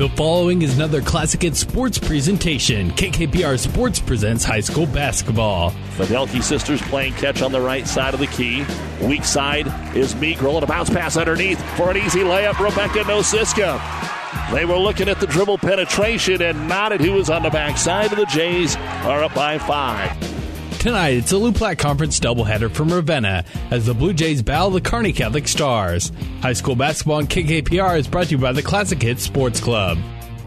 The following is another Classic Hits sports presentation. KKPR Sports presents high school basketball. The Fidelki sisters playing catch on the right side of the key. Weak side is Meagrel and a bounce pass underneath for an easy layup. Rebecca Nosiska. They were looking at the dribble penetration and not at who was on the backside of the Jays are up by five. Tonight, it's a Loup Platte Conference doubleheader from Ravenna as the Blue Jays battle the Kearney Catholic Stars. High school basketball on KKPR is brought to you by the Classic Hits Sports Club.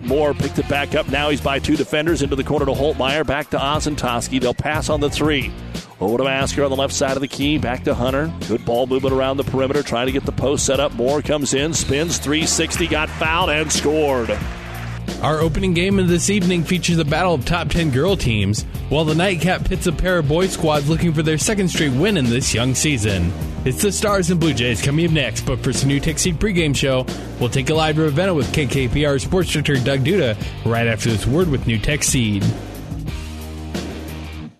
Moore picked it back up. Now he's by two defenders into the corner to Holtmeyer. Back to Ozentoski. They'll pass on the three. Over to Masker on the left side of the key. Back to Hunter. Good ball movement around the perimeter, trying to get the post set up. Moore comes in, spins 360, got fouled, and scored. Our opening game of this evening features a battle of top 10 girl teams, while the nightcap pits a pair of boy squads looking for their second straight win in this young season. It's the Stars and Blue Jays coming up next, but for some NuTech Seed pregame show, we'll take a live Ravenna with KKPR sports director Doug Duda right after this word with NuTech Seed.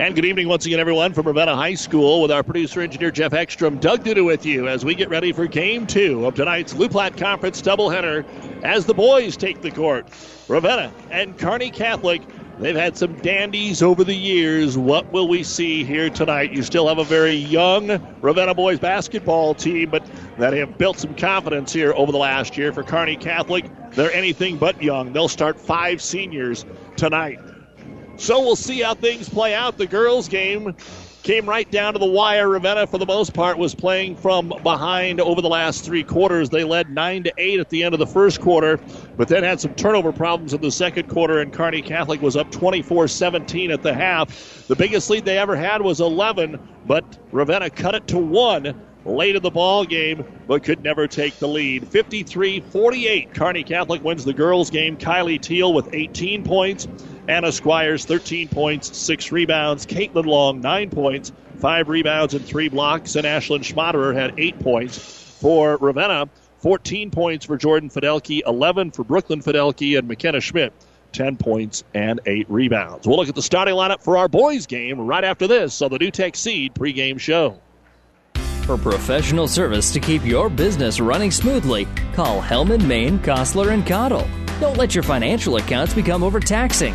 And good evening once again, everyone, from Ravenna High School with our producer engineer Jeff Ekstrom. Doug Duda with you as we get ready for game two of tonight's Loup Platte Conference doubleheader as the boys take the court. Ravenna and Kearney Catholic, they've had some dandies over the years. What will we see here tonight? You still have a very young Ravenna boys basketball team, but that have built some confidence here over the last year. For Kearney Catholic, they're anything but young. They'll start five seniors tonight. So we'll see how things play out. The girls' game came right down to the wire. Ravenna, for the most part, was playing from behind over the last three quarters. They led nine to eight at the end of the first quarter, but then had some turnover problems in the second quarter. And Kearney Catholic was up 24-17 at the half. The biggest lead they ever had was 11, but Ravenna cut it to one late in the ball game, but could never take the lead. 53-48. Kearney Catholic wins the girls' game. Kylie Teal with 18 points. Anna Squires, 13 points, 6 rebounds. Caitlin Long, 9 points, 5 rebounds, and 3 blocks. And Ashlyn Schmaderer had 8 points for Ravenna. 14 points for Jordan Fidelki, 11 for Brooklyn Fidelki, and McKenna Schmidt, 10 points and 8 rebounds. We'll look at the starting lineup for our boys' game right after this on the NuTech Seed pregame show. For professional service to keep your business running smoothly, call Hellman, Maine, Kostler, and Cottle. Don't let your financial accounts become overtaxing.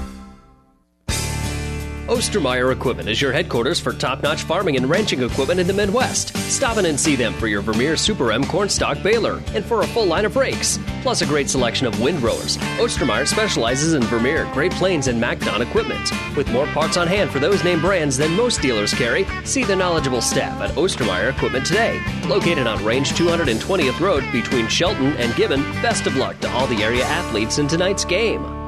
Ostermeyer Equipment is your headquarters for top notch farming and ranching equipment in the Midwest. Stop in and see them for your Vermeer Super M cornstalk baler and for a full line of brakes, plus a great selection of windrowers. Ostermeyer specializes in Vermeer, Great Plains, and MacDon equipment. With more parts on hand for those name brands than most dealers carry, see the knowledgeable staff at Ostermeyer Equipment today. Located on Range 220th Road between Shelton and Gibbon, best of luck to all the area athletes in tonight's game.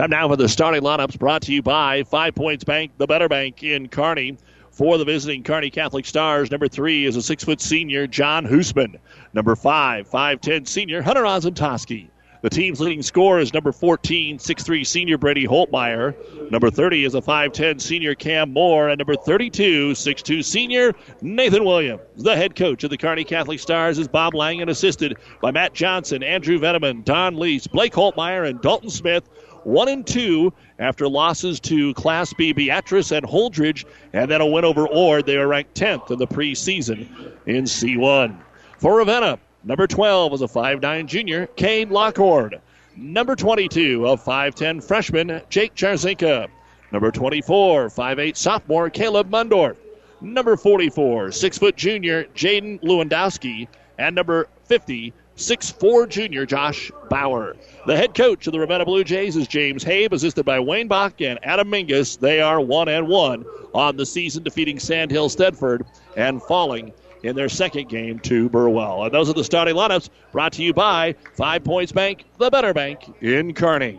Time now for the starting lineups brought to you by Five Points Bank, the better bank in Kearney. For the visiting Kearney Catholic Stars, number three is a six foot senior, John Hoosman. Number five, 5'10 senior, Hunter Ozentoski. The team's leading scorer is number 14, 6'3 senior Brady Holtmeyer. Number 30 is a 5'10 senior Cam Moore. And number 32, 6'2 senior Nathan Williams. The head coach of the Kearney Catholic Stars is Bob Langen, assisted by Matt Johnson, Andrew Veneman, Don Leese, Blake Holtmeyer, and Dalton Smith one and two after losses to Class B Beatrice and Holdrege, and then a win over Ord. They are ranked 10th in the preseason in C1. For Ravenna, number 12 is a 5'9 junior, Cade Lockhorn. Number 22, a 5'10 freshman, Jake Jarzinka. Number 24, 5'8 sophomore, Caleb Mundorf. Number 44, 6 foot junior, Jaden Lewandowski. And number 50. 6'4 junior Josh Bauer. The head coach of the Ravenna Blue Jays is James Habe, assisted by Wayne Bach and Adam Mingus. They are 1 and 1 on the season, defeating Sandhills Thedford and falling in their second game to Burwell. And those are the starting lineups brought to you by Five Points Bank, the better bank in Kearney.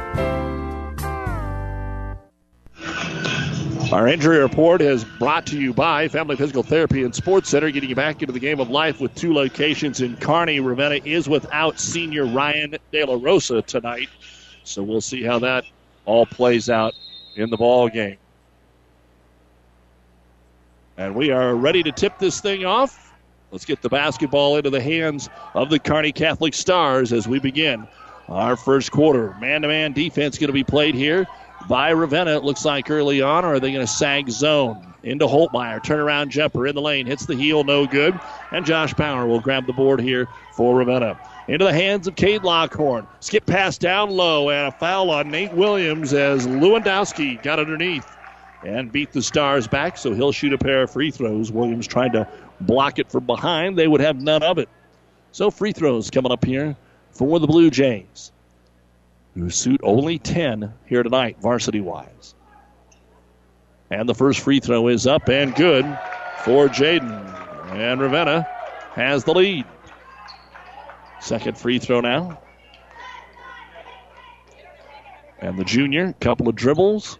Our injury report is brought to you by Family Physical Therapy and Sports Center, getting you back into the game of life with two locations in Kearney. Ravenna is without senior Ryan De La Rosa tonight, so we'll see how that all plays out in the ball game. And we are ready to tip this thing off. Let's get the basketball into the hands of the Kearney Catholic Stars as we begin our first quarter. Man to man defense going to be played here by Ravenna, it looks like early on, or are they going to sag zone? Into Holtmeyer. Turnaround jumper in the lane. Hits the heel, no good. And Josh Bauer will grab the board here for Ravenna. Into the hands of Cade Lockhorn. Skip pass down low and a foul on Nate Williams as Lewandowski got underneath and beat the Stars back, so he'll shoot a pair of free throws. Williams tried to block it from behind. They would have none of it. So free throws coming up here for the Blue Jays who suit only 10 here tonight, varsity wise. And the first free throw is up and good for Jaden. And Ravenna has the lead. Second free throw now. And the junior, couple of dribbles,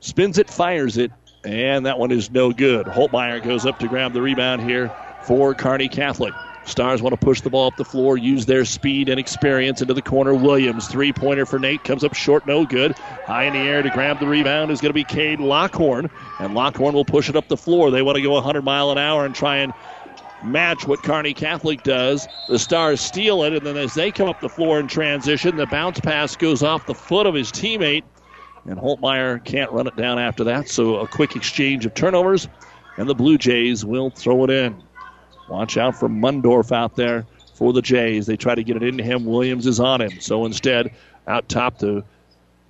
spins it, fires it, and that one is no good. Holtmeyer goes up to grab the rebound here for Kearney Catholic. Stars want to push the ball up the floor, use their speed and experience into the corner. Williams, three pointer for Nate, comes up short, no good. High in the air to grab the rebound is going to be Cade Lockhorn, and Lockhorn will push it up the floor. They want to go 100 mile an hour and try and match what Kearney Catholic does. The Stars steal it, and then as they come up the floor in transition, the bounce pass goes off the foot of his teammate, and Holtmeyer can't run it down after that. So a quick exchange of turnovers, and the Blue Jays will throw it in. Watch out for Mundorf out there for the Jays. They try to get it into him. Williams is on him. So instead, out top to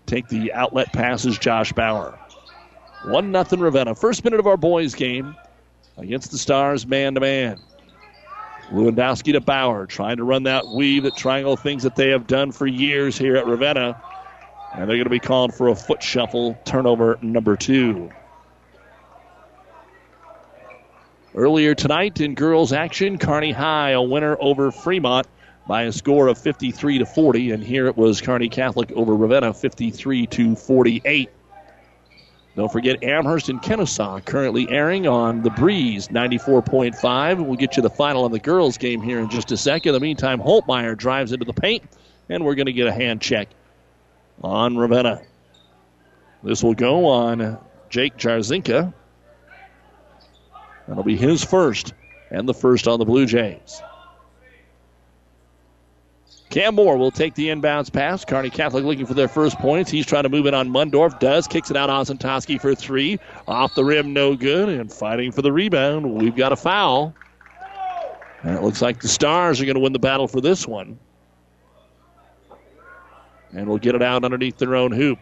take the outlet passes, Josh Bauer. 1 nothing Ravenna. First minute of our boys' game against the Stars man to man. Lewandowski to Bauer, trying to run that weave, that triangle, things that they have done for years here at Ravenna. And they're going to be called for a foot shuffle, turnover number two. Earlier tonight in girls action, Kearney High a winner over Fremont by a score of 53 to 40, and here it was Kearney Catholic over Ravenna 53 to 48. Don't forget Amherst and Kenesaw currently airing on the Breeze 94.5. We'll get you the final of the girls' game here in just a second. In the meantime, Holtmeyer drives into the paint, and we're going to get a hand check on Ravenna. This will go on Jake Jarzinka. That'll be his first and the first on the Blue Jays. Cam Moore will take the inbounds pass. Kearney Catholic looking for their first points. He's trying to move it on Mundorf. Does. Kicks it out Ozentoski for three. Off the rim, no good. And fighting for the rebound. We've got a foul. And it looks like the Stars are going to win the battle for this one. And we'll get it out underneath their own hoop.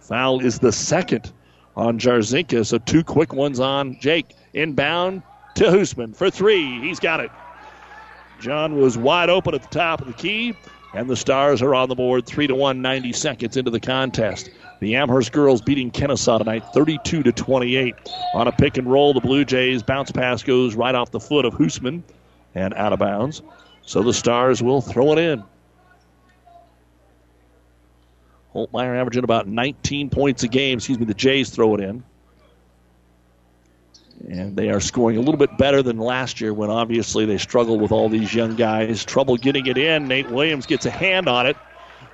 Foul is the second on Jarzinka. So two quick ones on Jake. Inbound to Hoosman for three. He's got it. John was wide open at the top of the key, and the Stars are on the board 3 to 1, 90 seconds into the contest. The Amherst girls beating Kenesaw tonight 32 to 28. On a pick and roll, the Blue Jays bounce pass goes right off the foot of Hoosman and out of bounds. So the Stars will throw it in. Holtmeyer averaging about 19 points a game. Excuse me, the Jays throw it in. And they are scoring a little bit better than last year when obviously they struggled with all these young guys. Trouble getting it in. Nate Williams gets a hand on it,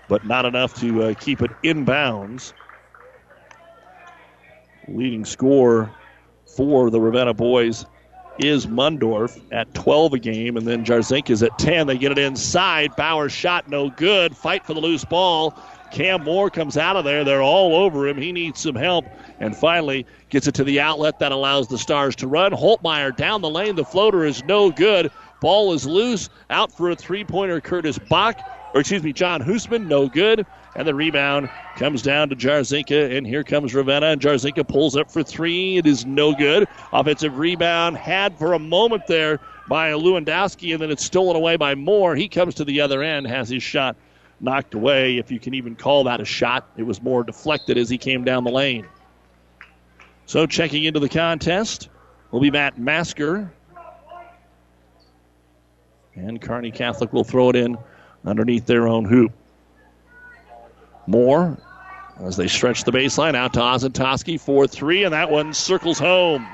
but not enough to uh, keep it in bounds. Leading scorer for the Ravenna boys is Mundorf at 12 a game, and then Jarzik is at 10. They get it inside. Bauer shot no good. Fight for the loose ball. Cam Moore comes out of there. They're all over him. He needs some help. And finally gets it to the outlet that allows the Stars to run. Holtmeyer down the lane. The floater is no good. Ball is loose. Out for a three pointer, Curtis Bach. Or excuse me, John Hoosman. No good. And the rebound comes down to Jarzinka. And here comes Ravenna. And Jarzinka pulls up for three. It is no good. Offensive rebound had for a moment there by Lewandowski. And then it's stolen away by Moore. He comes to the other end, has his shot knocked away, if you can even call that a shot. It was more deflected as he came down the lane. So checking into the contest will be Matt Masker. And Kearney Catholic will throw it in underneath their own hoop. Moore as they stretch the baseline out to Ozentowski 4 3, and that one circles home.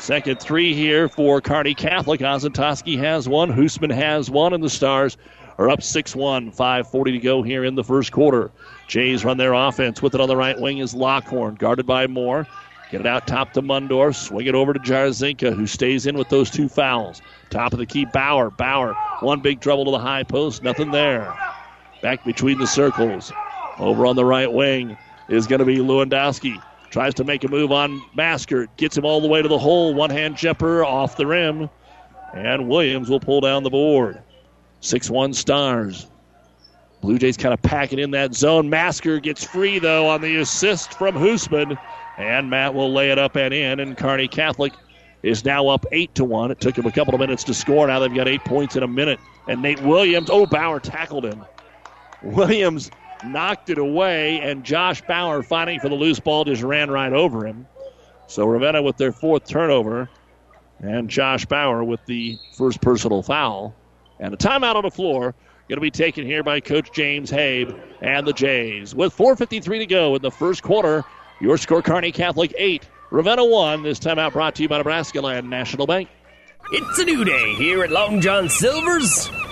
Second three here for Kearney Catholic. Ozentowski has one, Hoosman has one, and the Stars are up 6 1. 5.40 to go here in the first quarter. Jays run their offense. With it on the right wing is Lockhorn, guarded by Moore. Get it out top to Mundorf. Swing it over to Jarzinka, who stays in with those two fouls. Top of the key, Bauer. Bauer, one big trouble to the high post. Nothing there. Back between the circles. Over on the right wing is going to be Lewandowski. Tries to make a move on Masker. Gets him all the way to the hole. One hand jumper off the rim. And Williams will pull down the board. 6 1 Stars. Blue Jays kind of packing in that zone. Masker gets free, though, on the assist from Hoosman. And Matt will lay it up and in. And Kearney Catholic is now up 8 to 1. It took him a couple of minutes to score. Now they've got eight points in a minute. And Nate Williams, oh, Bauer tackled him. Williams knocked it away, and Josh Bauer, fighting for the loose ball, just ran right over him. So Ravenna with their fourth turnover, and Josh Bauer with the first personal foul. And a timeout on the floor going to be taken here by Coach James Habe and the Jays. With 4.53 to go in the first quarter, your score Kearney Catholic 8, Ravenna 1. This timeout brought to you by Nebraska Land National Bank. It's a new day here at Long John Silver's.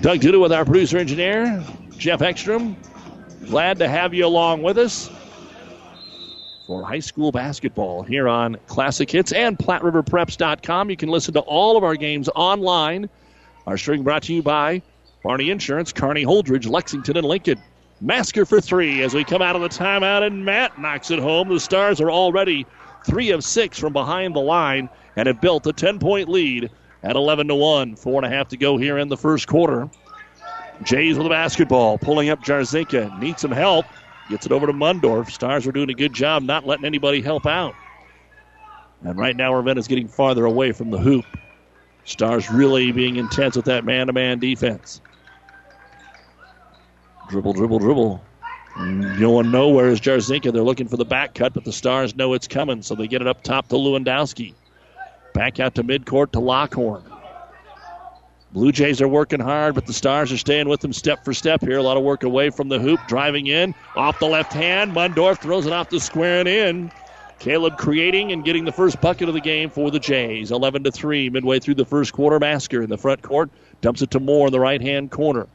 Doug Duda with our producer engineer, Jeff Ekstrom. Glad to have you along with us for high school basketball here on Classic Hits and PlatteRiverPreps.com. You can listen to all of our games online. Our string brought to you by Barney Insurance, Kearney Holdrege, Lexington, and Lincoln. Masker for three as we come out of the timeout, and Matt knocks it home. The Stars are already three of six from behind the line and have built a 10 point lead at 11 to 1. Four and a half to go here in the first quarter. Jays with the basketball, pulling up Jarzinka. Needs some help. Gets it over to Mundorf. Stars are doing a good job not letting anybody help out. And right now, Ravenna's getting farther away from the hoop. Stars really being intense with that man to man defense. Dribble, dribble, dribble. Going nowhere is Jarzinka. They're looking for the back cut, but the Stars know it's coming, so they get it up top to Lewandowski. Back out to midcourt to Lockhorn. Blue Jays are working hard, but the Stars are staying with them step for step here. A lot of work away from the hoop, driving in off the left hand. Mundorf throws it off the square and in. Caleb creating and getting the first bucket of the game for the Jays. 11 to 3, midway through the first quarter. Masker in the front court dumps it to Moore in the right hand corner.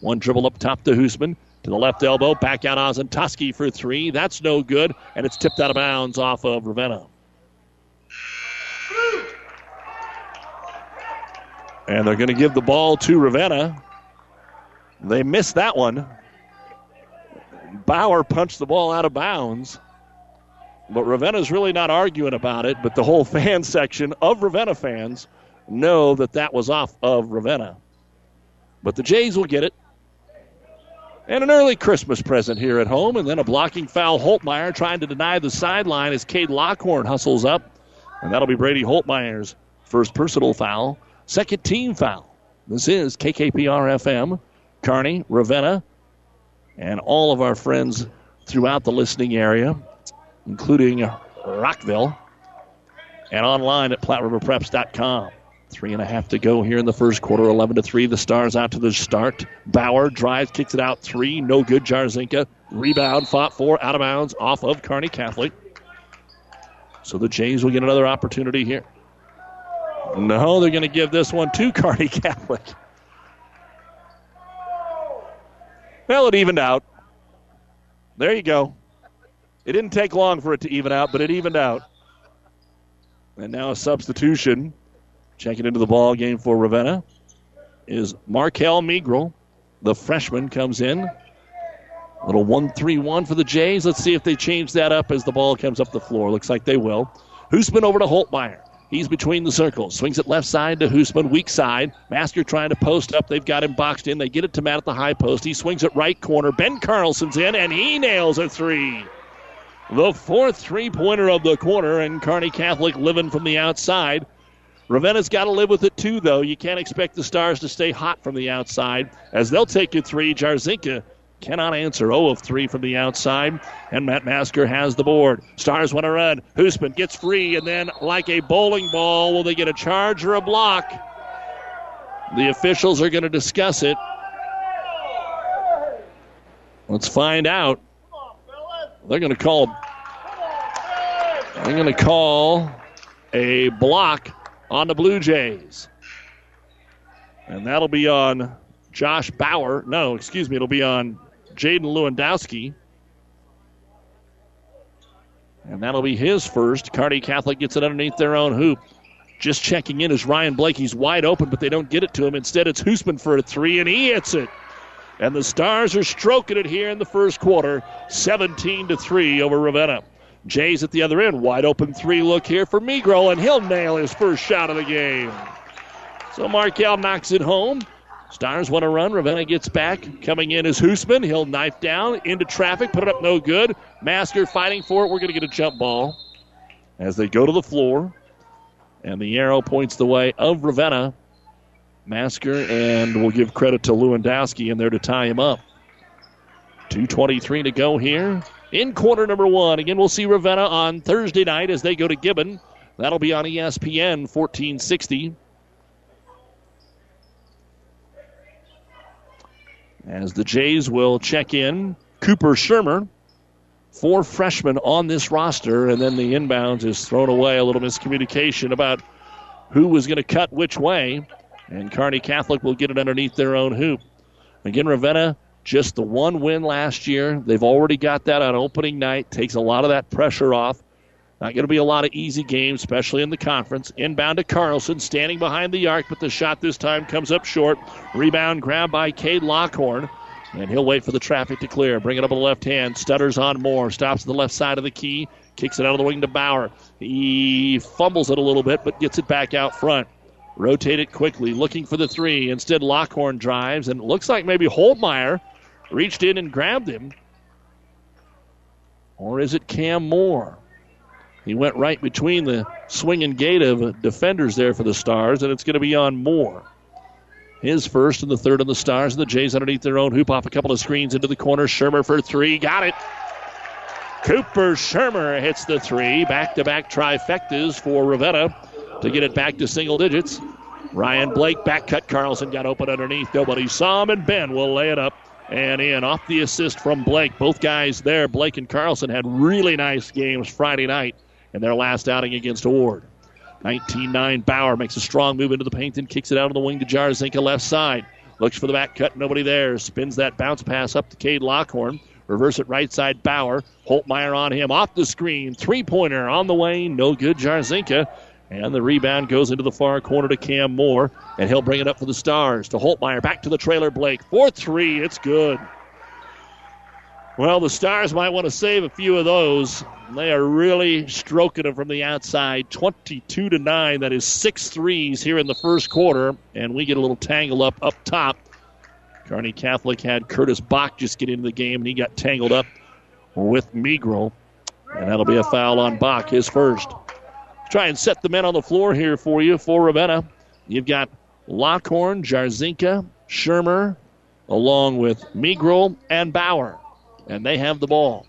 One dribble up top to Hoosman. To the left elbow, back out Ozentowski for three. That's no good, and it's tipped out of bounds off of Ravenna. And they're going to give the ball to Ravenna. They missed that one. Bauer punched the ball out of bounds. But Ravenna's really not arguing about it, but the whole fan section of Ravenna fans know that that was off of Ravenna. But the Jays will get it. And an early Christmas present here at home. And then a blocking foul. Holtmeyer trying to deny the sideline as Cade Lockhorn hustles up. And that'll be Brady Holtmeyer's first personal foul, second team foul. This is KKPR FM, Kearney, Ravenna, and all of our friends throughout the listening area, including Rockville, and online at PlatteRiverPreps.com. Three and a half to go here in the first quarter. 11 to 3. The Stars out to the start. Bauer drives, kicks it out. Three. No good. Jarzinka. Rebound. Fought for. Out of bounds. Off of Kearney Catholic. So the Jays will get another opportunity here. No, they're going to give this one to Kearney Catholic. Well, it evened out. There you go. It didn't take long for it to even out, but it evened out. And now a substitution. Checking into the ball game for Ravenna is Markel Migral. The freshman comes in. Little 1 3 1 for the Jays. Let's see if they change that up as the ball comes up the floor. Looks like they will. Hoosman over to Holtmeyer. He's between the circles. Swings it left side to Hoosman, weak side. Masker trying to post up. They've got him boxed in. They get it to Matt at the high post. He swings it right corner. Ben Carlson's in, and he nails a three. The fourth three pointer of the quarter, and Kearney Catholic living from the outside. Ravenna's got to live with it too, though. You can't expect the Stars to stay hot from the outside as they'll take a three. Jarzinka cannot answer 0 of 3 from the outside, and Matt Masker has the board. Stars want to run. Hoosman gets free, and then, like a bowling ball, will they get a charge or a block? The officials are going to discuss it. Let's find out. They're going to call. They're going to call a block on the Blue Jays. And that'll be on Josh Bauer. No, excuse me, it'll be on Jaden Lewandowski. And that'll be his first. Kearney Catholic gets it underneath their own hoop. Just checking in is Ryan Blake. He's wide open, but they don't get it to him. Instead, it's Hoosman for a three, and he hits it. And the Stars are stroking it here in the first quarter, 17 to 3 over Ravenna. Jays at the other end, wide open three look here for Migro, and he'll nail his first shot of the game. So Markel knocks it home. Stars want to run. Ravenna gets back. Coming in is Hoosman. He'll knife down into traffic, put it up no good. Masker fighting for it. We're going to get a jump ball as they go to the floor. And the arrow points the way of Ravenna. Masker, and we'll give credit to Lewandowski in there to tie him up. 2.23 to go here in quarter number one. Again, we'll see Ravenna on Thursday night as they go to Gibbon. That'll be on ESPN 1460. As the Jays will check in, Cooper Shermer, four freshmen on this roster, and then the inbounds is thrown away. A little miscommunication about who was going to cut which way, and Kearney Catholic will get it underneath their own hoop. Again, Ravenna just the one win last year. They've already got that on opening night. Takes a lot of that pressure off. Not going to be a lot of easy games, especially in the conference. Inbound to Carlson, standing behind the arc, but the shot this time comes up short. Rebound grab by Cade Lockhorn. And he'll wait for the traffic to clear. Bring it up on the left hand. Stutters on Moore. Stops the left side of the key. Kicks it out of the wing to Bauer. He fumbles it a little bit, but gets it back out front. Rotate it quickly, looking for the three. Instead, Lockhorn drives, and it looks like maybe Holtmeyer reached in and grabbed him. Or is it Cam Moore? He went right between the swinging gate of defenders there for the Stars, and it's going to be on Moore. His first and the third on the Stars, and the Jays underneath their own hoop off a couple of screens into the corner. Shermer for three. Got it. Cooper Shermer hits the three. Back to back trifectas for Ravenna to get it back to single digits. Ryan Blake back cut Carlson got open underneath. Nobody saw him, and Ben will lay it up and in off the assist from Blake. Both guys there, Blake and Carlson, had really nice games Friday night in their last outing against Ord. 19 9 Bauer makes a strong move into the paint and kicks it out on the wing to Jarzinka left side. Looks for the back cut, nobody there. Spins that bounce pass up to Cade Lockhorn. Reverse it right side Bauer. Holtmeyer on him off the screen. Three pointer on the way. No good. Jarzinka and the rebound goes into the far corner to Cam Moore, and he'll bring it up for the Stars to Holtmeyer. Back to the trailer, Blake. 4 3. It's good. Well, the Stars might want to save a few of those. They are really stroking them from the outside. 22 to 9. That is six threes here in the first quarter, and we get a little tangle up up top Kearney Catholic had Curtis Bach just get into the game, and he got tangled up with Migro. And that'll be a foul on Bach, his first. Try and set the men on the floor here for you for Ravenna. You've got Lockhorn, Jarzinka, Shermer, along with Migro and Bauer. And they have the ball.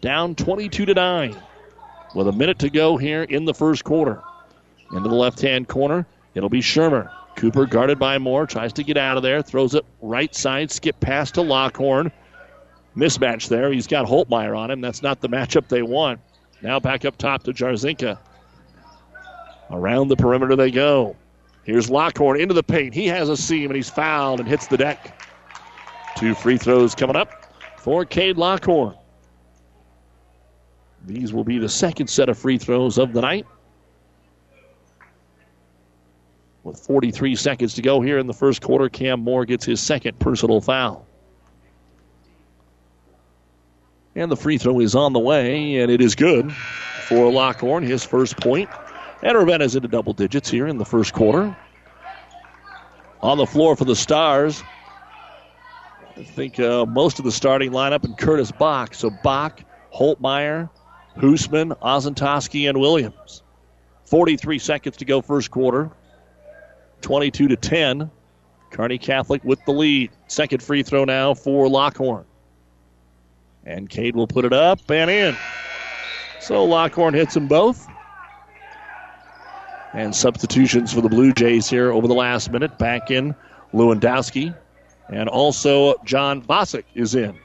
Down 22 to 9 with a minute to go here in the first quarter. Into the left hand corner, it'll be Shermer. Cooper guarded by Moore, tries to get out of there, throws it right side, skip pass to Lockhorn. Mismatch there. He's got Holtmeyer on him. That's not the matchup they want. Now back up top to Jarzinka. Around the perimeter they go. Here's Lockhorn into the paint. He has a seam and he's fouled and hits the deck. Two free throws coming up for Cade Lockhorn. These will be the second set of free throws of the night. With 43 seconds to go here in the first quarter, Cam Moore gets his second personal foul. And the free throw is on the way, and it is good for Lockhorn, his first point. And Ravenna's into double digits here in the first quarter. On the floor for the Stars, I think uh, most of the starting lineup and Curtis Bach. So Bach, Holtmeyer, Hoosman, Ozentoski, and Williams. 43 seconds to go first quarter. 22 to 10. Kearney Catholic with the lead. Second free throw now for Lockhorn. And Cade will put it up and in. So Lockhorn hits them both. And substitutions for the Blue Jays here over the last minute. Back in Lewandowski. And also John Vosick is in.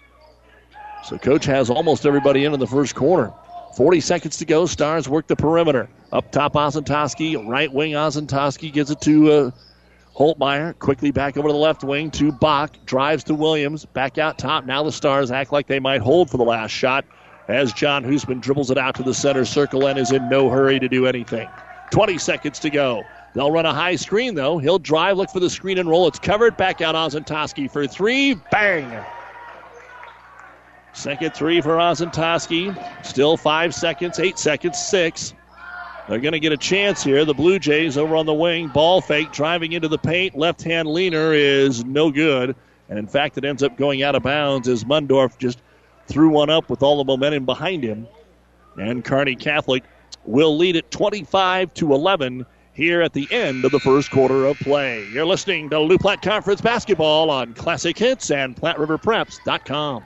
So coach has almost everybody in in the first quarter. 40 seconds to go. Stars work the perimeter. Up top, Ozentowski. Right wing, Ozentowski gives it to uh, Holtmeyer. Quickly back over to the left wing to Bach. Drives to Williams. Back out top. Now the Stars act like they might hold for the last shot as John Hoosman dribbles it out to the center circle and is in no hurry to do anything. 20 seconds to go. They'll run a high screen, though. He'll drive, look for the screen and roll. It's covered. Back out Ozentowski for three. Bang! Second three for Ozentowski. Still five seconds, eight seconds, six. They're going to get a chance here. The Blue Jays over on the wing. Ball fake, driving into the paint. Left hand leaner is no good. And in fact, it ends up going out of bounds as Mundorf just threw one up with all the momentum behind him. And Kearney Catholic will lead it 25 to 11 here at the end of the first quarter of play. You're listening to Loup Platte Conference basketball on Classic Hits and PlatteRiverPreps.com.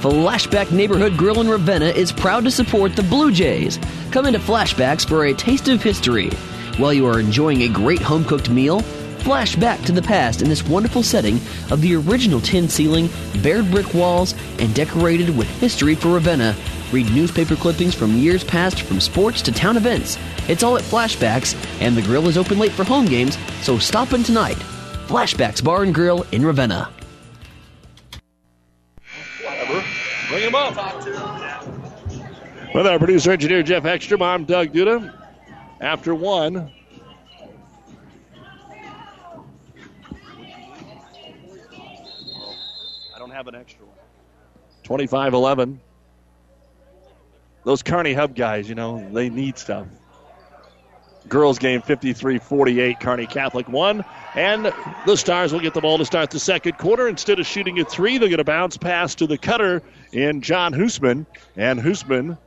Flashback Neighborhood Grill in Ravenna is proud to support the Blue Jays. Come into Flashbacks for a taste of history. While you are enjoying a great home cooked meal, flash back to the past in this wonderful setting of the original tin ceiling, bared brick walls, and decorated with history for Ravenna. Read newspaper clippings from years past from sports to town events. It's all at Flashbacks, and the grill is open late for home games, so stop in tonight. Flashbacks Bar and Grill in Ravenna. Bring him up. With our producer engineer Jeff Ekstrom, I'm Doug Duda. After one, I don't have an extra one. 25 11. Those Kearney Hub guys, you know, they need stuff. Girls game 53 48. Kearney Catholic won. And the Stars will get the ball to start the second quarter. Instead of shooting a three, they'll get a bounce pass to the cutter in John Hoosman. And Hoosman,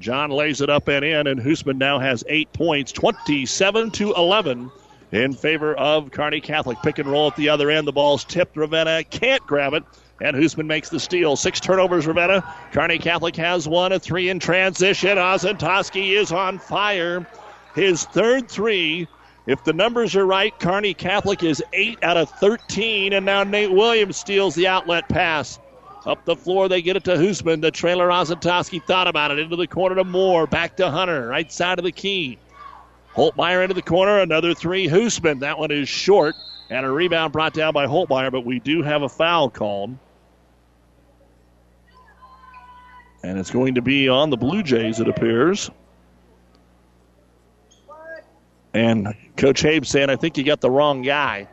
John lays it up and in, and Hoosman now has eight points, 27 to 11 in favor of Kearney Catholic. Pick and roll at the other end. The ball's tipped. Ravenna can't grab it. And Hoosman makes the steal. Six turnovers, Ravenna. Kearney Catholic has one, a three in transition. Ozentoski is on fire. His third three. If the numbers are right, Kearney Catholic is 8 out of 13, and now Nate Williams steals the outlet pass. Up the floor, they get it to Hoosman. The trailer Ozentowski thought about it. Into the corner to Moore. Back to Hunter. Right side of the key. Holtmeyer into the corner, another three. Hoosman, that one is short, and a rebound brought down by Holtmeyer, but we do have a foul called. And it's going to be on the Blue Jays, it appears. And Coach Habe saying, I think you got the wrong guy.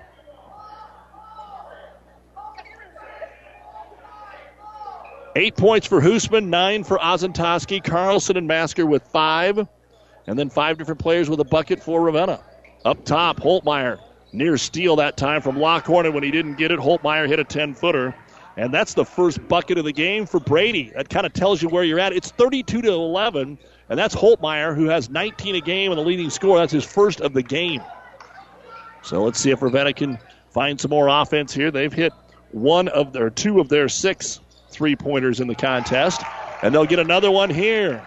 Eight points for Hoosman, nine for Ozentoski, Carlson and Masker with five, and then five different players with a bucket for Ravenna. Up top, Holtmeyer near steal that time from Lockhorn, and when he didn't get it, Holtmeyer hit a 10 footer. And that's the first bucket of the game for Brady. That kind of tells you where you're at. It's 32 to 11, and that's Holtmeyer, who has 19 a game and the leading score. That's his first of the game. So let's see if Ravenna can find some more offense here. They've hit one of their two of their six three pointers in the contest, and they'll get another one here.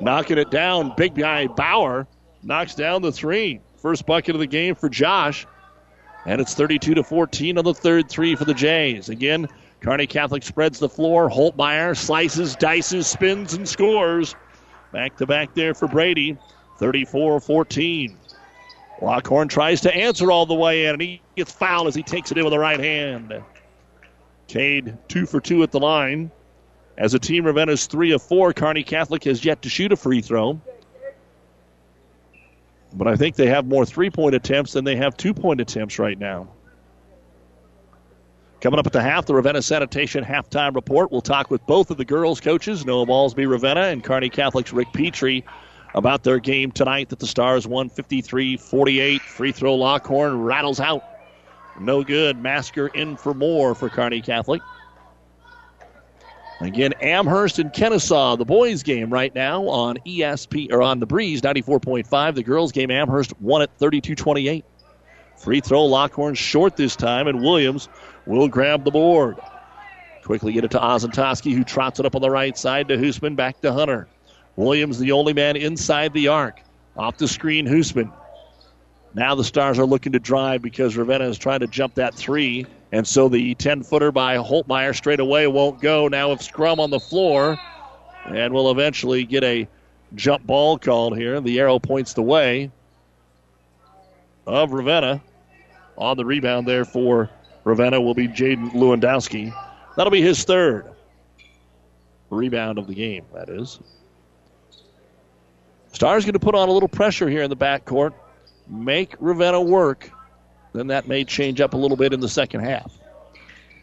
Knocking it down, big guy Bauer knocks down the three. First bucket of the game for Josh. And it's 32 to 14 on the third three for the Jays. Again, Kearney Catholic spreads the floor. Holtmeyer slices, dices, spins, and scores. Back to back there for Brady. 34 14. Lockhorn tries to answer all the way in, and he gets fouled as he takes it in with the right hand. Cade, two for two at the line. As a team, Ravenna's three of four. Kearney Catholic has yet to shoot a free throw. But I think they have more three point attempts than they have two point attempts right now. Coming up at the half, the Ravenna Sanitation halftime report. We'll talk with both of the girls' coaches, Noah Ballsby Ravenna and Kearney Catholic's Rick Petrie, about their game tonight that the Stars won 53 48. Free throw Lockhorn rattles out. No good. Masker in for more for Kearney Catholic. Again, Amherst and Kenesaw, the boys' game right now on ESP or on the Breeze 94.5. The girls' game, Amherst won at 32 28. Free throw, Lockhorn short this time, and Williams will grab the board. Quickly get it to Ozantoski, who trots it up on the right side to Hoosman, back to Hunter. Williams, the only man inside the arc. Off the screen, Hoosman. Now the Stars are looking to drive because Ravenna is trying to jump that three. And so the 10 footer by Holtmeyer straight away won't go. Now, if scrum on the floor, and we'll eventually get a jump ball called here. The arrow points the way of Ravenna. On the rebound there for Ravenna will be Jaden Lewandowski. That'll be his third rebound of the game, that is. Stars going to put on a little pressure here in the backcourt, make Ravenna work. Then that may change up a little bit in the second half.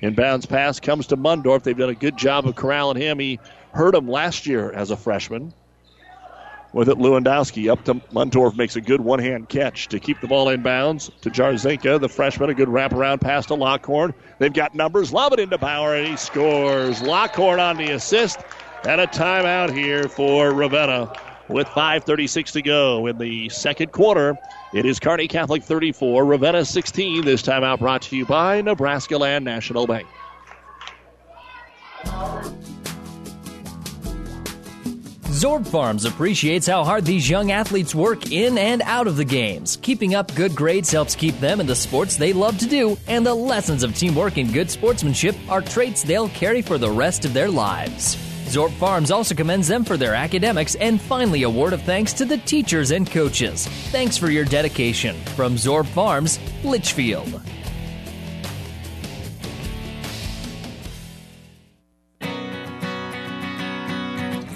Inbounds pass comes to Mundorf. They've done a good job of corralling him. He hurt him last year as a freshman. With it, Lewandowski up to Mundorf makes a good one hand catch to keep the ball in bounds to Jarzinka, the freshman. A good wraparound pass to Lockhorn. They've got numbers. Lob it into Bauer, and he scores. Lockhorn on the assist. And a timeout here for Ravenna with 5.36 to go in the second quarter. It is Kearney Catholic 34, Ravenna 16. This timeout brought to you by Nebraska Land National Bank. Zorb Farms appreciates how hard these young athletes work in and out of the games. Keeping up good grades helps keep them in the sports they love to do, and the lessons of teamwork and good sportsmanship are traits they'll carry for the rest of their lives. Zorb Farms also commends them for their academics and finally a word of thanks to the teachers and coaches. Thanks for your dedication. From Zorb Farms, Litchfield.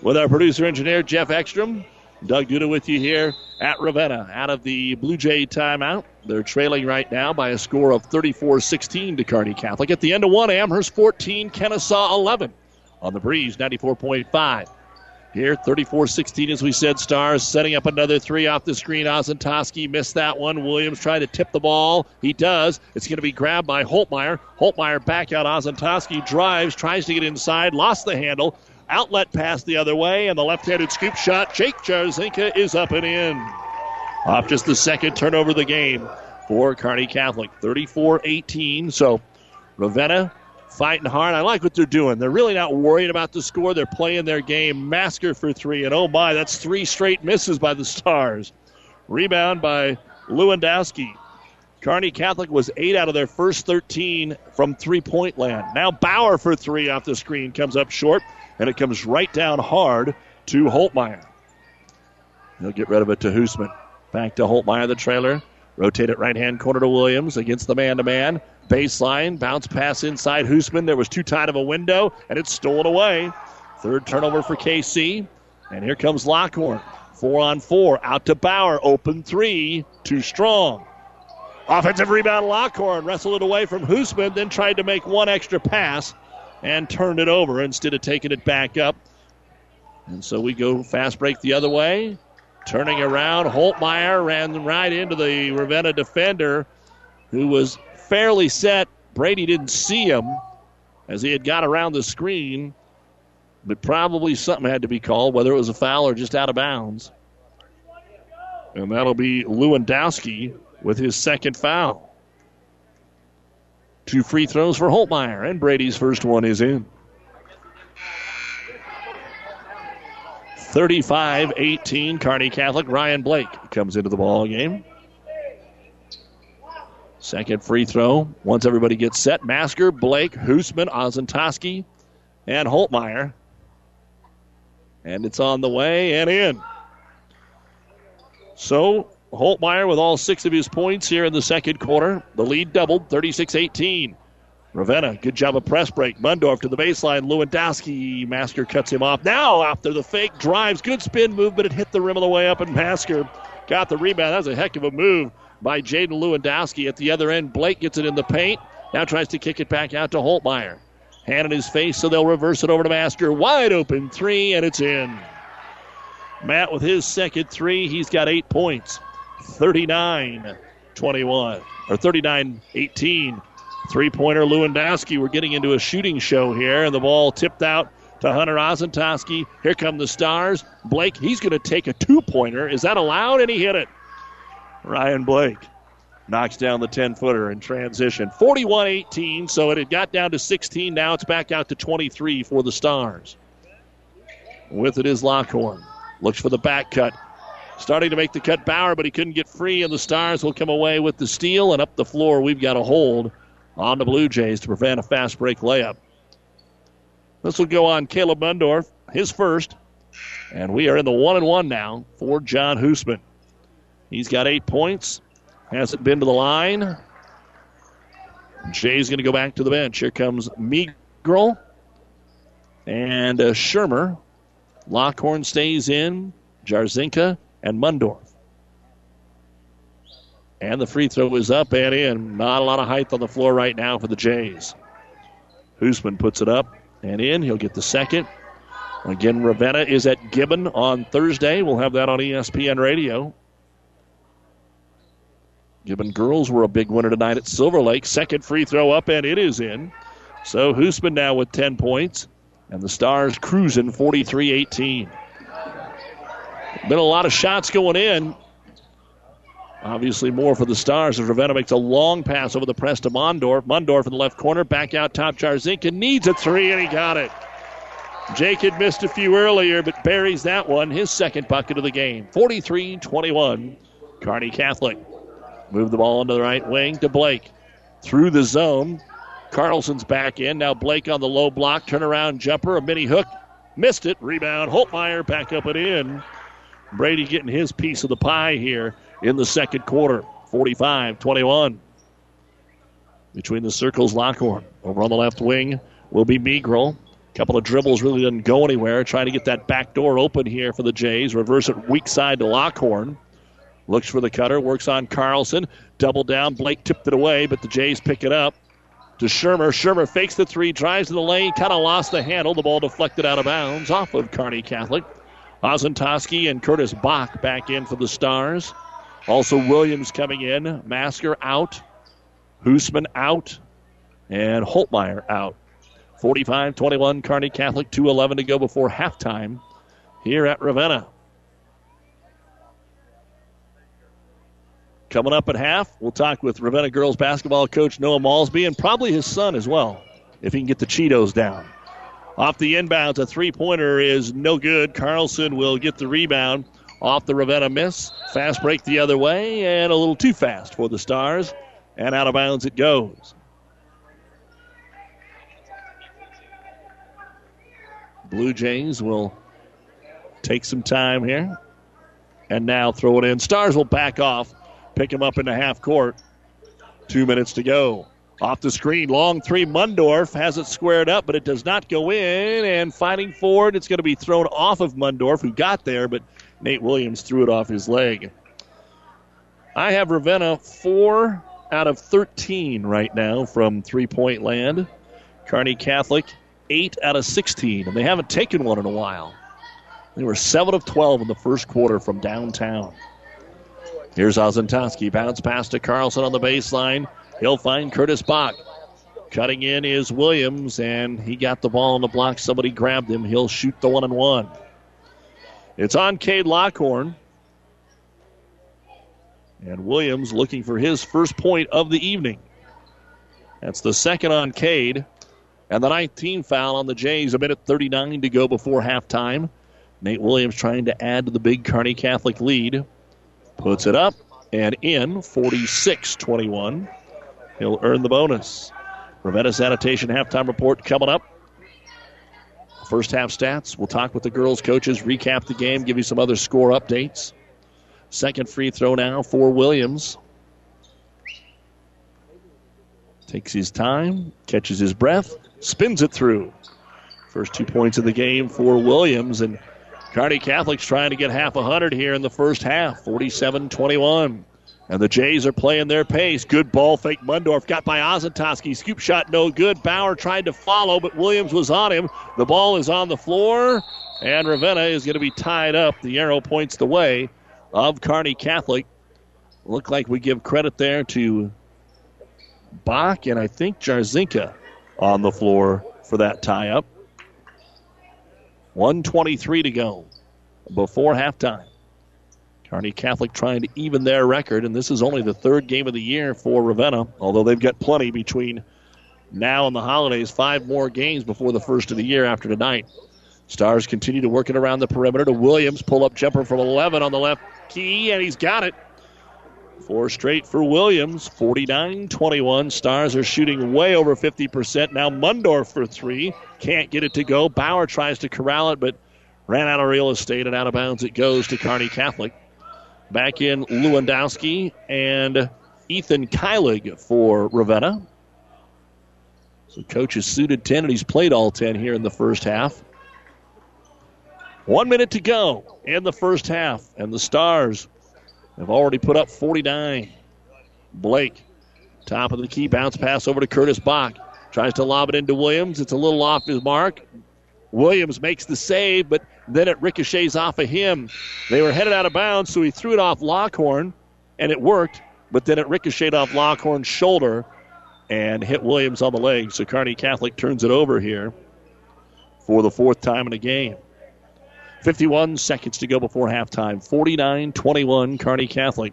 With our producer engineer Jeff Ekstrom. Doug Duda with you here at Ravenna out of the Blue Jay timeout. They're trailing right now by a score of 34 16 to Kearney Catholic. At the end of one, Amherst 14, Kenesaw 11 on the breeze 94.5. Here, 34 16, as we said, Stars setting up another three off the screen. Ozantoski missed that one. Williams trying to tip the ball. He does. It's going to be grabbed by Holtmeyer. Holtmeyer back out. Ozantoski drives, tries to get inside, lost the handle. Outlet pass the other way, and the left handed scoop shot. Jake Jarzinka is up and in. Off just the second turnover of the game for Kearney Catholic. 34 18. So Ravenna fighting hard. I like what they're doing. They're really not worried about the score. They're playing their game. Masker for three, and oh my, that's three straight misses by the Stars. Rebound by Lewandowski. Kearney Catholic was eight out of their first 13 from three point land. Now Bauer for three off the screen comes up short, and it comes right down hard to Holtmeyer. He'll get rid of it to Hoosman. Back to Holtmeyer, the trailer. Rotate it right hand corner to Williams against the man to man. Baseline, bounce pass inside Hoosman. There was too tight of a window, and it's stolen away. Third turnover for KC. And here comes Lockhorn. Four on four. Out to Bauer. Open three. Too strong. Offensive rebound, Lockhorn wrestled it away from Hoosman, then tried to make one extra pass and turned it over instead of taking it back up. And so we go fast break the other way. Turning around, Holtmeyer ran right into the Ravenna defender who was fairly set. Brady didn't see him as he had got around the screen, but probably something had to be called, whether it was a foul or just out of bounds. And that'll be Lewandowski with his second foul. Two free throws for Holtmeyer, and Brady's first one is in. 35 18, Kearney Catholic. Ryan Blake comes into the ball game. Second free throw. Once everybody gets set, Masker, Blake, Hoosman, Ozentowski, and Holtmeyer. And it's on the way and in. So Holtmeyer with all six of his points here in the second quarter. The lead doubled, 36 18. Ravenna, good job of press break. Mundorf to the baseline. Lewandowski. Masker cuts him off. Now, after the fake, drives. Good spin move, but it hit the rim of the way up, and Masker got the rebound. That was a heck of a move by Jaden Lewandowski. At the other end, Blake gets it in the paint. Now tries to kick it back out to Holtmeyer. Hand in his face, so they'll reverse it over to Masker. Wide open three, and it's in. Matt with his second three. He's got eight points. 39 21, or 39 18. Three pointer Lewandowski. We're getting into a shooting show here, and the ball tipped out to Hunter Ozentowski. Here come the Stars. Blake, he's going to take a two pointer. Is that allowed? And he hit it. Ryan Blake knocks down the 10 footer in transition. 41 18, so it had got down to 16. Now it's back out to 23 for the Stars. With it is Lockhorn. Looks for the back cut. Starting to make the cut Bauer, but he couldn't get free, and the Stars will come away with the steal. And up the floor, we've got a hold on the Blue Jays to prevent a fast break layup. This will go on Caleb Mundorf, his first. And we are in the one and one now for John Hoosman. He's got eight points. Hasn't been to the line. Jay's going to go back to the bench. Here comes Meagrel and uh, Shermer. Lockhorn stays in. Jarzinka and Mundorf. And the free throw is up and in. Not a lot of height on the floor right now for the Jays. Hoosman puts it up and in. He'll get the second. Again, Ravenna is at Gibbon on Thursday. We'll have that on ESPN Radio. Gibbon girls were a big winner tonight at Silver Lake. Second free throw up, and it is in. So Hoosman now with 10 points, and the Stars cruising 43 18. Been a lot of shots going in. Obviously, more for the Stars as Ravenna makes a long pass over the press to Mundorf. Mundorf in the left corner, back out top. Jarzinka needs a three, and he got it. Jake had missed a few earlier, but buries that one, his second bucket of the game. 43 21, Kearney Catholic. Move the ball into the right wing to Blake. Through the zone. Carlson's back in. Now Blake on the low block. Turnaround jumper. A mini hook. Missed it. Rebound. Holtmeyer back up and in. Brady getting his piece of the pie here in the second quarter. 45 21. Between the circles, Lockhorn. Over on the left wing will be Meagrel. Couple of dribbles really didn't go anywhere. Trying to get that back door open here for the Jays. Reverse it weak side to Lockhorn. Looks for the cutter. Works on Carlson. Double down. Blake tipped it away, but the Jays pick it up to Shermer. Shermer fakes the three, drives to the lane, kind of lost the handle. The ball deflected out of bounds off of Kearney Catholic. Ozentowski and Curtis Bach back in for the Stars. Also Williams coming in. Masker out. Hoosman out. And Holtmeyer out 45 21, Kearney Catholic, 2.11 to go before halftime here at Ravenna. Coming up at half, we'll talk with Ravenna girls basketball coach Noah Malsby and probably his son as well, if he can get the Cheetos down. Off the inbounds, a three pointer is no good. Carlson will get the rebound off the Ravenna miss. Fast break the other way, and a little too fast for the Stars. And out of bounds it goes. Blue Jays will take some time here and now throw it in. Stars will back off, pick him up in the half court. Two minutes to go. Off the screen, long three. Mundorf has it squared up, but it does not go in. And fighting for it, it's going to be thrown off of Mundorf, who got there, but Nate Williams threw it off his leg. I have Ravenna four out of 13 right now from three point land. Kearney Catholic, 8 out of 16, and they haven't taken one in a while. They were 7 of 12 in the first quarter from downtown. Here's Ozentowski. Bounce pass to Carlson on the baseline. He'll find Curtis Bach. Cutting in is Williams, and he got the ball on the block. Somebody grabbed him. He'll shoot the one and one. It's on Cade Lockhorn. And Williams looking for his first point of the evening. That's the second on Cade. And the 19 foul on the Jays, a minute 39 to go before halftime. Nate Williams trying to add to the big Kearney Catholic lead. Puts it up and in 46 21. He'll earn the bonus. Ravenna Sanitation halftime report coming up. First half stats. We'll talk with the girls' coaches, recap the game, give you some other score updates. Second free throw now for Williams. Takes his time, catches his breath, spins it through. First two points of the game for Williams, and Kearney Catholic's trying to get half a hundred here in the first half, 47 21. And the Jays are playing their pace. Good ball fake. Mundorf got by Ozentowski. Scoop shot no good. Bauer tried to follow, but Williams was on him. The ball is on the floor, and Ravenna is going to be tied up. The arrow points the way of Kearney Catholic. Look like we give credit there to Bach and I think Jarzinka on the floor for that tie up. 123 to go before halftime. Kearney Catholic trying to even their record, and this is only the third game of the year for Ravenna, although they've got plenty between now and the holidays. Five more games before the first of the year after tonight. Stars continue to work it around the perimeter to Williams. Pull up jumper from 11 on the left key, and he's got it. Four straight for Williams. 49 21. Stars are shooting way over 50%. Now Mundorf for three. Can't get it to go. Bauer tries to corral it, but ran out of real estate and out of bounds it goes to Kearney Catholic. Back in Lewandowski and Ethan Kylig for Ravenna. So coach is suited 10, and he's played all 10 here in the first half. One minute to go in the first half, and the Stars have already put up 49. Blake, top of the key, bounce pass over to Curtis Bach. Tries to lob it into Williams. It's a little off his mark. Williams makes the save, but then it ricochets off of him. They were headed out of bounds, so he threw it off Lockhorn, and it worked, but then it ricocheted off Lockhorn's shoulder and hit Williams on the leg. So Kearney Catholic turns it over here for the fourth time in a game. 51 seconds to go before halftime. 49 21, Kearney Catholic.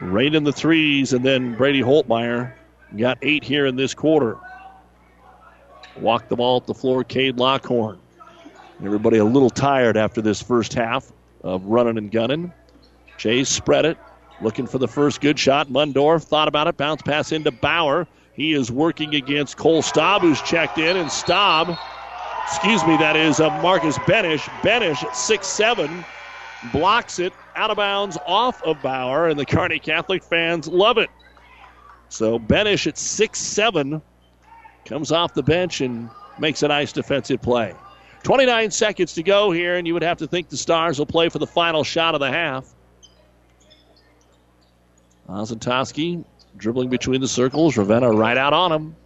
Right in the threes, and then Brady Holtmeyer got eight here in this quarter. Walked the ball at the floor, Cade Lockhorn. Everybody a little tired after this first half of running and gunning. Jays spread it, looking for the first good shot. Mundorf thought about it, bounce pass into Bauer. He is working against Cole Staub, who's checked in, and Staub excuse me, that is uh, Marcus Benish. Benish six seven blocks it out of bounds off of Bauer, and the Kearney Catholic fans love it. So Benish at six seven comes off the bench and makes a nice defensive play. 29 seconds to go here, and you would have to think the Stars will play for the final shot of the half. Ozentowski dribbling between the circles. Ravenna right out on him.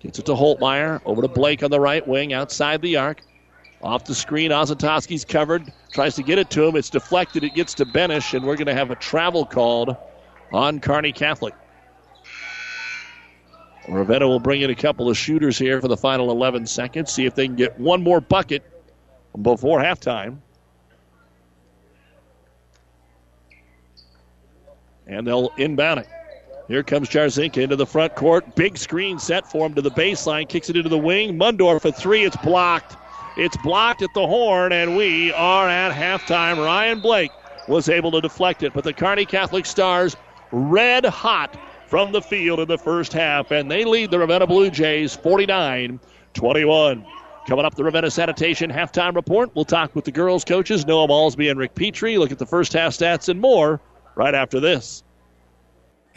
Gets it to Holtmeyer. Over to Blake on the right wing, outside the arc. Off the screen, Ozentowski's covered. Tries to get it to him. It's deflected. It gets to Benish, and we're going to have a travel called on Kearney Catholic. Ravenna will bring in a couple of shooters here for the final 11 seconds. See if they can get one more bucket before halftime. And they'll inbound it. Here comes Jarzinka into the front court. Big screen set for him to the baseline. Kicks it into the wing. Mundorf for three. It's blocked. It's blocked at the horn, and we are at halftime. Ryan Blake was able to deflect it, but the Kearney Catholic Stars red hot from the field in the first half, and they lead the Ravenna Blue Jays 49 21. Coming up, the Ravenna Sanitation halftime report. We'll talk with the girls' coaches, Noah Malsby and Rick Petrie. Look at the first half stats and more right after this.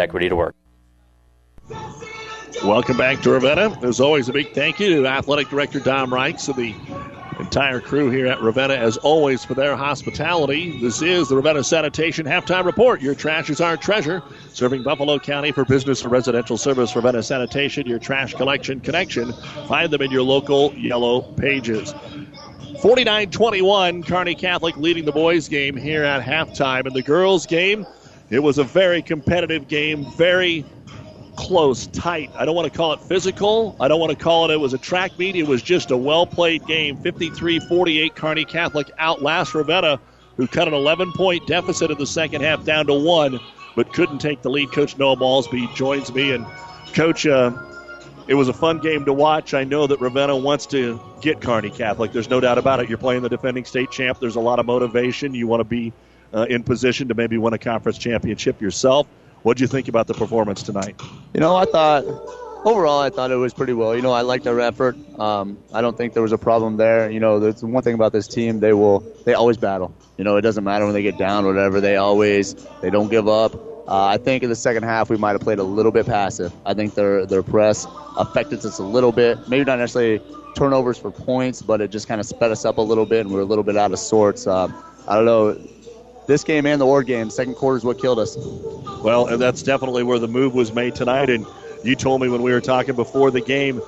equity to work. Welcome back to Ravenna. As always, a big thank you to Athletic Director Dom Reichs and the entire crew here at Ravenna, as always, for their hospitality. This is the Ravenna Sanitation Halftime Report. Your trash is our treasure. Serving Buffalo County for business and residential service. Ravenna Sanitation, your trash collection connection. Find them in your local yellow pages. 49 21, Kearney Catholic leading the boys' game here at halftime. And the girls' game, it was a very competitive game, very close, tight. I don't want to call it physical. I don't want to call it it was a track meet. It was just a well played game. 53 48, Kearney Catholic outlast Ravenna, who cut an 11 point deficit in the second half down to one, but couldn't take the lead. Coach Noah Malsby joins me. And, Coach, uh, it was a fun game to watch. I know that Ravenna wants to get Kearney Catholic. There's no doubt about it. You're playing the defending state champ. There's a lot of motivation. You want to be uh, in position to maybe win a conference championship yourself. What do you think about the performance tonight? You know, I thought overall, I thought it was pretty well. You know, I liked our effort. Um, I don't think there was a problem there. You know, the one thing about this team, they will, they always battle. You know, it doesn't matter when they get down, or whatever. They always, they don't give up. Uh, I think in the second half we might have played a little bit passive. I think their their press affected us a little bit. Maybe not necessarily turnovers for points, but it just kind of sped us up a little bit, and we are a little bit out of sorts. Uh, I don't know this game and the Ord game, second quarter is what killed us. Well, and that's definitely where the move was made tonight. And you told me when we were talking before the game,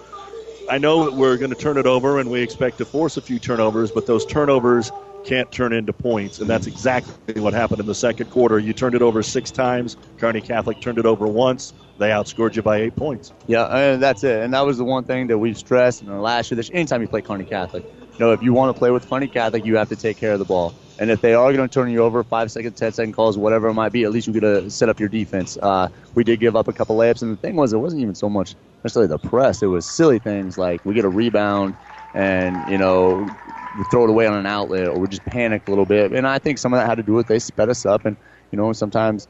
I know we're going to turn it over and we expect to force a few turnovers, but those turnovers can't turn into points. And that's exactly what happened in the second quarter. You turned it over six times. Kearney Catholic turned it over once. They outscored you by eight points. Yeah, and that's it. And that was the one thing that we've stressed in the last year. Anytime you play Kearney Catholic, you know, if you want to play with Kearney Catholic, you have to take care of the ball. And if they are going to turn you over, five second, ten second calls, whatever it might be, at least you get to set up your defense. Uh, we did give up a couple layups, and the thing was, it wasn't even so much necessarily the press. It was silly things like we get a rebound, and you know, we throw it away on an outlet, or we just panic a little bit. And I think some of that had to do with they sped us up, and you know, sometimes.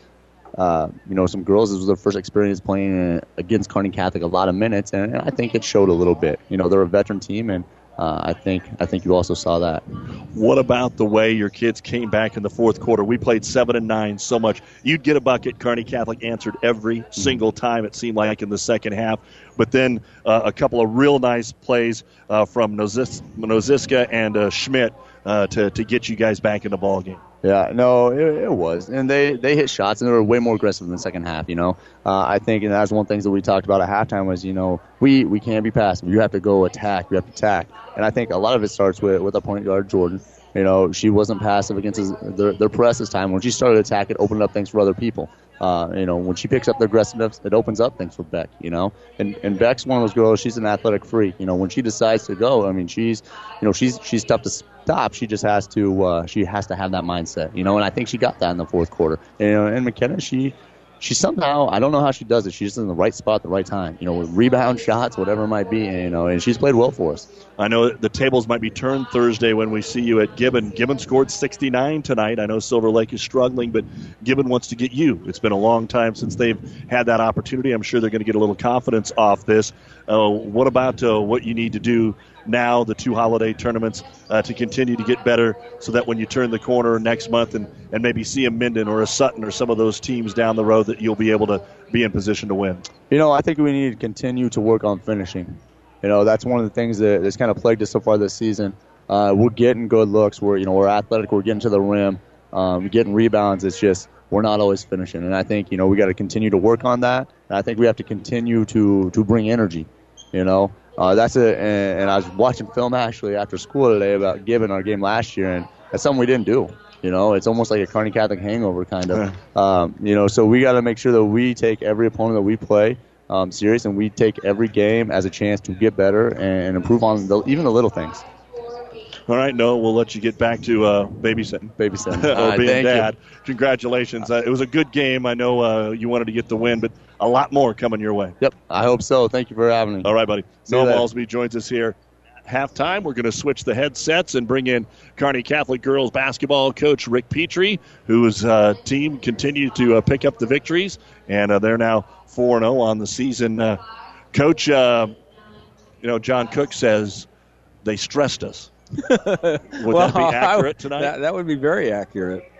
Uh, you know, some girls, this was their first experience playing against Kearney Catholic a lot of minutes, and I think it showed a little bit. You know, they're a veteran team, and uh, I think I think you also saw that. What about the way your kids came back in the fourth quarter? We played seven and nine so much. You'd get a bucket. Kearney Catholic answered every single time. It seemed like in the second half. But then uh, a couple of real nice plays uh, from Nozis- Noziska and uh, Schmidt uh, to to get you guys back in the ball game. Yeah, no, it, it, was, and they they hit shots and they were way more aggressive in the second half. You know, uh, I think, and that's one things that we talked about at halftime was, you know, we we can't be passive. You have to go attack. You have to attack, and I think a lot of it starts with with our point guard Jordan. You know, she wasn't passive against his, their, their press this time. When she started attacking, it opened up things for other people. Uh, you know, when she picks up the aggressiveness, it opens up things for Beck. You know, and and Beck's one of those girls. She's an athletic freak. You know, when she decides to go, I mean, she's, you know, she's she's tough to stop. She just has to uh, she has to have that mindset. You know, and I think she got that in the fourth quarter. You know, and McKenna, she she somehow I don't know how she does it. She's just in the right spot at the right time. You know, with rebound shots, whatever it might be. And, you know, and she's played well for us. I know the tables might be turned Thursday when we see you at Gibbon. Gibbon scored 69 tonight. I know Silver Lake is struggling, but Gibbon wants to get you. It's been a long time since they've had that opportunity. I'm sure they're going to get a little confidence off this. Uh, what about uh, what you need to do now, the two holiday tournaments, uh, to continue to get better so that when you turn the corner next month and, and maybe see a Minden or a Sutton or some of those teams down the road that you'll be able to be in position to win? You know, I think we need to continue to work on finishing. You know, that's one of the things that has kind of plagued us so far this season. Uh, we're getting good looks. We're you know we're athletic. We're getting to the rim. Um, getting rebounds. It's just we're not always finishing. And I think you know we got to continue to work on that. And I think we have to continue to to bring energy. You know, uh, that's a and, and I was watching film actually after school today about Gibbon our game last year, and that's something we didn't do. You know, it's almost like a Kearney Catholic hangover kind of. Um, you know, so we got to make sure that we take every opponent that we play um, serious, and we take every game as a chance to get better and improve on the, even the little things. All right, no, we'll let you get back to uh, babysitting. Babysitting. or being thank you. dad. Congratulations. Uh, it was a good game. I know uh, you wanted to get the win, but a lot more coming your way. Yep, I hope so. Thank you for having me. All right, buddy. See you Noah later. Malsby joins us here. at Halftime, we're going to switch the headsets and bring in Kearney Catholic girls basketball coach Rick Petrie, whose uh, team continued to uh, pick up the victories, and uh, they're now four zero on the season. Uh, coach, uh, you know, John Cook says they stressed us. Would that be accurate tonight? That, that would be very accurate.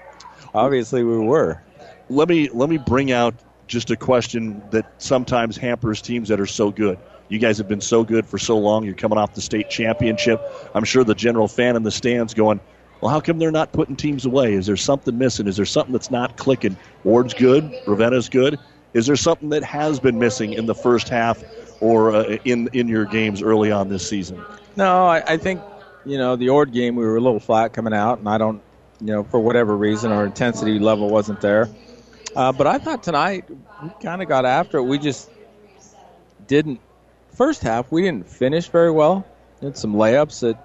Obviously, we were. let me let me bring out just a question that sometimes hampers teams that are so good. You guys have been so good for so long. You're coming off the state championship. I'm sure the general fan in the stands going, "Well, how come they're not putting teams away? Is there something missing? Is there something that's not clicking? Ord's good, Ravenna's good. Is there something that has been missing in the first half or uh, in in your games early on this season?" No, I, I think you know the Ord game we were a little flat coming out, and I don't, you know, for whatever reason our intensity level wasn't there. Uh, but I thought tonight we kind of got after it. We just didn't. First half we didn't finish very well. Had some layups that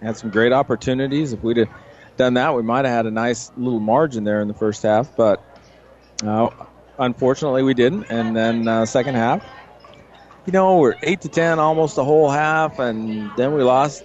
had some great opportunities. If we'd have done that, we might have had a nice little margin there in the first half. But uh, unfortunately, we didn't. And then uh, second half, you know, we're eight to ten almost the whole half, and then we lost.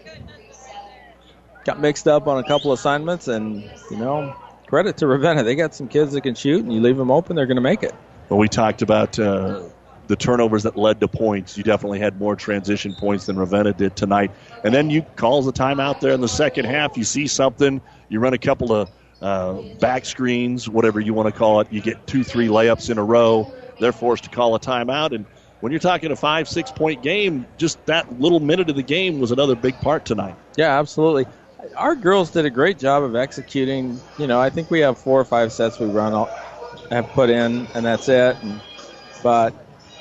Got mixed up on a couple assignments, and you know, credit to Ravenna. They got some kids that can shoot, and you leave them open, they're going to make it. Well, we talked about uh, the turnovers that led to points. You definitely had more transition points than Ravenna did tonight. And then you calls the timeout there in the second half. You see something, you run a couple of uh, back screens, whatever you want to call it. You get two, three layups in a row. They're forced to call a timeout. And when you're talking a five, six point game, just that little minute of the game was another big part tonight. Yeah, absolutely. Our girls did a great job of executing. You know, I think we have four or five sets we run all, have put in, and that's it. And, but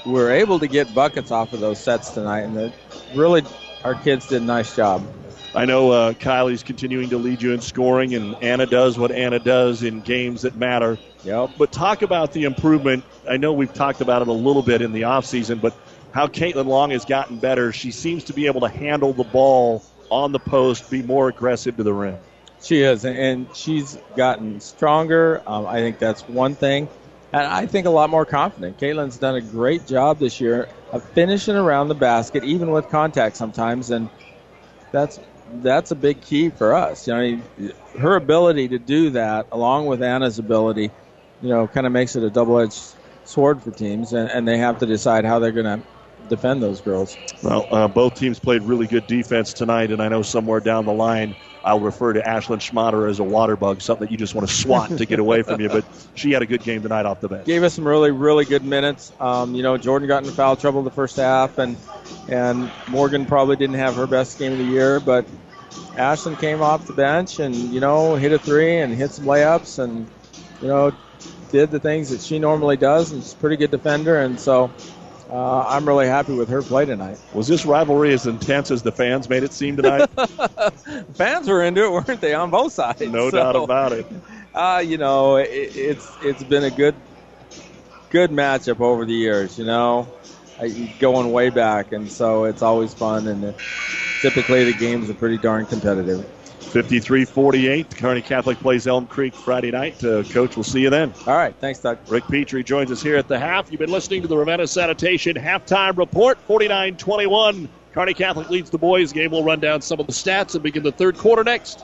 we're able to get buckets off of those sets tonight, and the- really, our kids did a nice job. I know uh, Kylie's continuing to lead you in scoring, and Anna does what Anna does in games that matter. Yep. But talk about the improvement. I know we've talked about it a little bit in the offseason, but how Caitlin Long has gotten better. She seems to be able to handle the ball on the post, be more aggressive to the rim. She is, and- she's gotten stronger. Um, I think that's one thing. And I think a lot more confident. Caitlin's done a great job this year of finishing around the basket, even with contact sometimes, and that's that's a big key for us. You know, her ability to do that, along with Anna's ability, you know, kind of makes it a double-edged sword for teams, and, and they have to decide how they're going to defend those girls. Well, uh, both teams played really good defense tonight, and I know somewhere down the line I'll refer to Ashlyn Schmatter as a water bug, something that you just want to swat to get away from you. But she had a good game tonight off the bench. gave us some really, really good minutes. Um, you know, Jordan got in foul trouble the first half, and and Morgan probably didn't have her best game of the year, but Ashlyn came off the bench and you know hit a three and hit some layups and you know did the things that she normally does, and she's a pretty good defender, and so. Uh, I'm really happy with her play tonight. Was this rivalry as intense as the fans made it seem tonight? Fans were into it, weren't they, on both sides? no So- doubt about it. Uh, you know, it, it's it's been a good good matchup over the years. You know, going way back, and so it's always fun. And uh, typically the games are pretty darn competitive. 53-48. Kearney Catholic plays Elm Creek Friday night. Uh, Coach, we'll see you then. All right. Thanks, Doug. Rick Petrie joins us here at the half. You've been listening to the Ravenna Sanitation halftime report. 49-21. Kearney Catholic leads the boys game. We'll run down some of the stats and begin the third quarter next.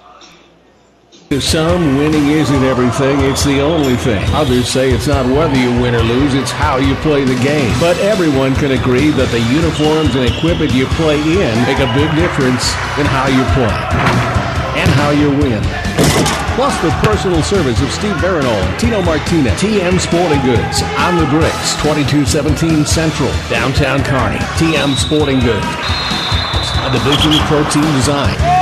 To some, winning isn't everything, it's the only thing. Others say it's not whether you win or lose, it's how you play the game. But everyone can agree that the uniforms and equipment you play in make a big difference in how you play and how you win. Plus the personal service of Steve Barinol, Tino Martinez, TM Sporting Goods, on the bricks, 2217 Central, downtown Kearney. TM Sporting Goods, a division pro team design.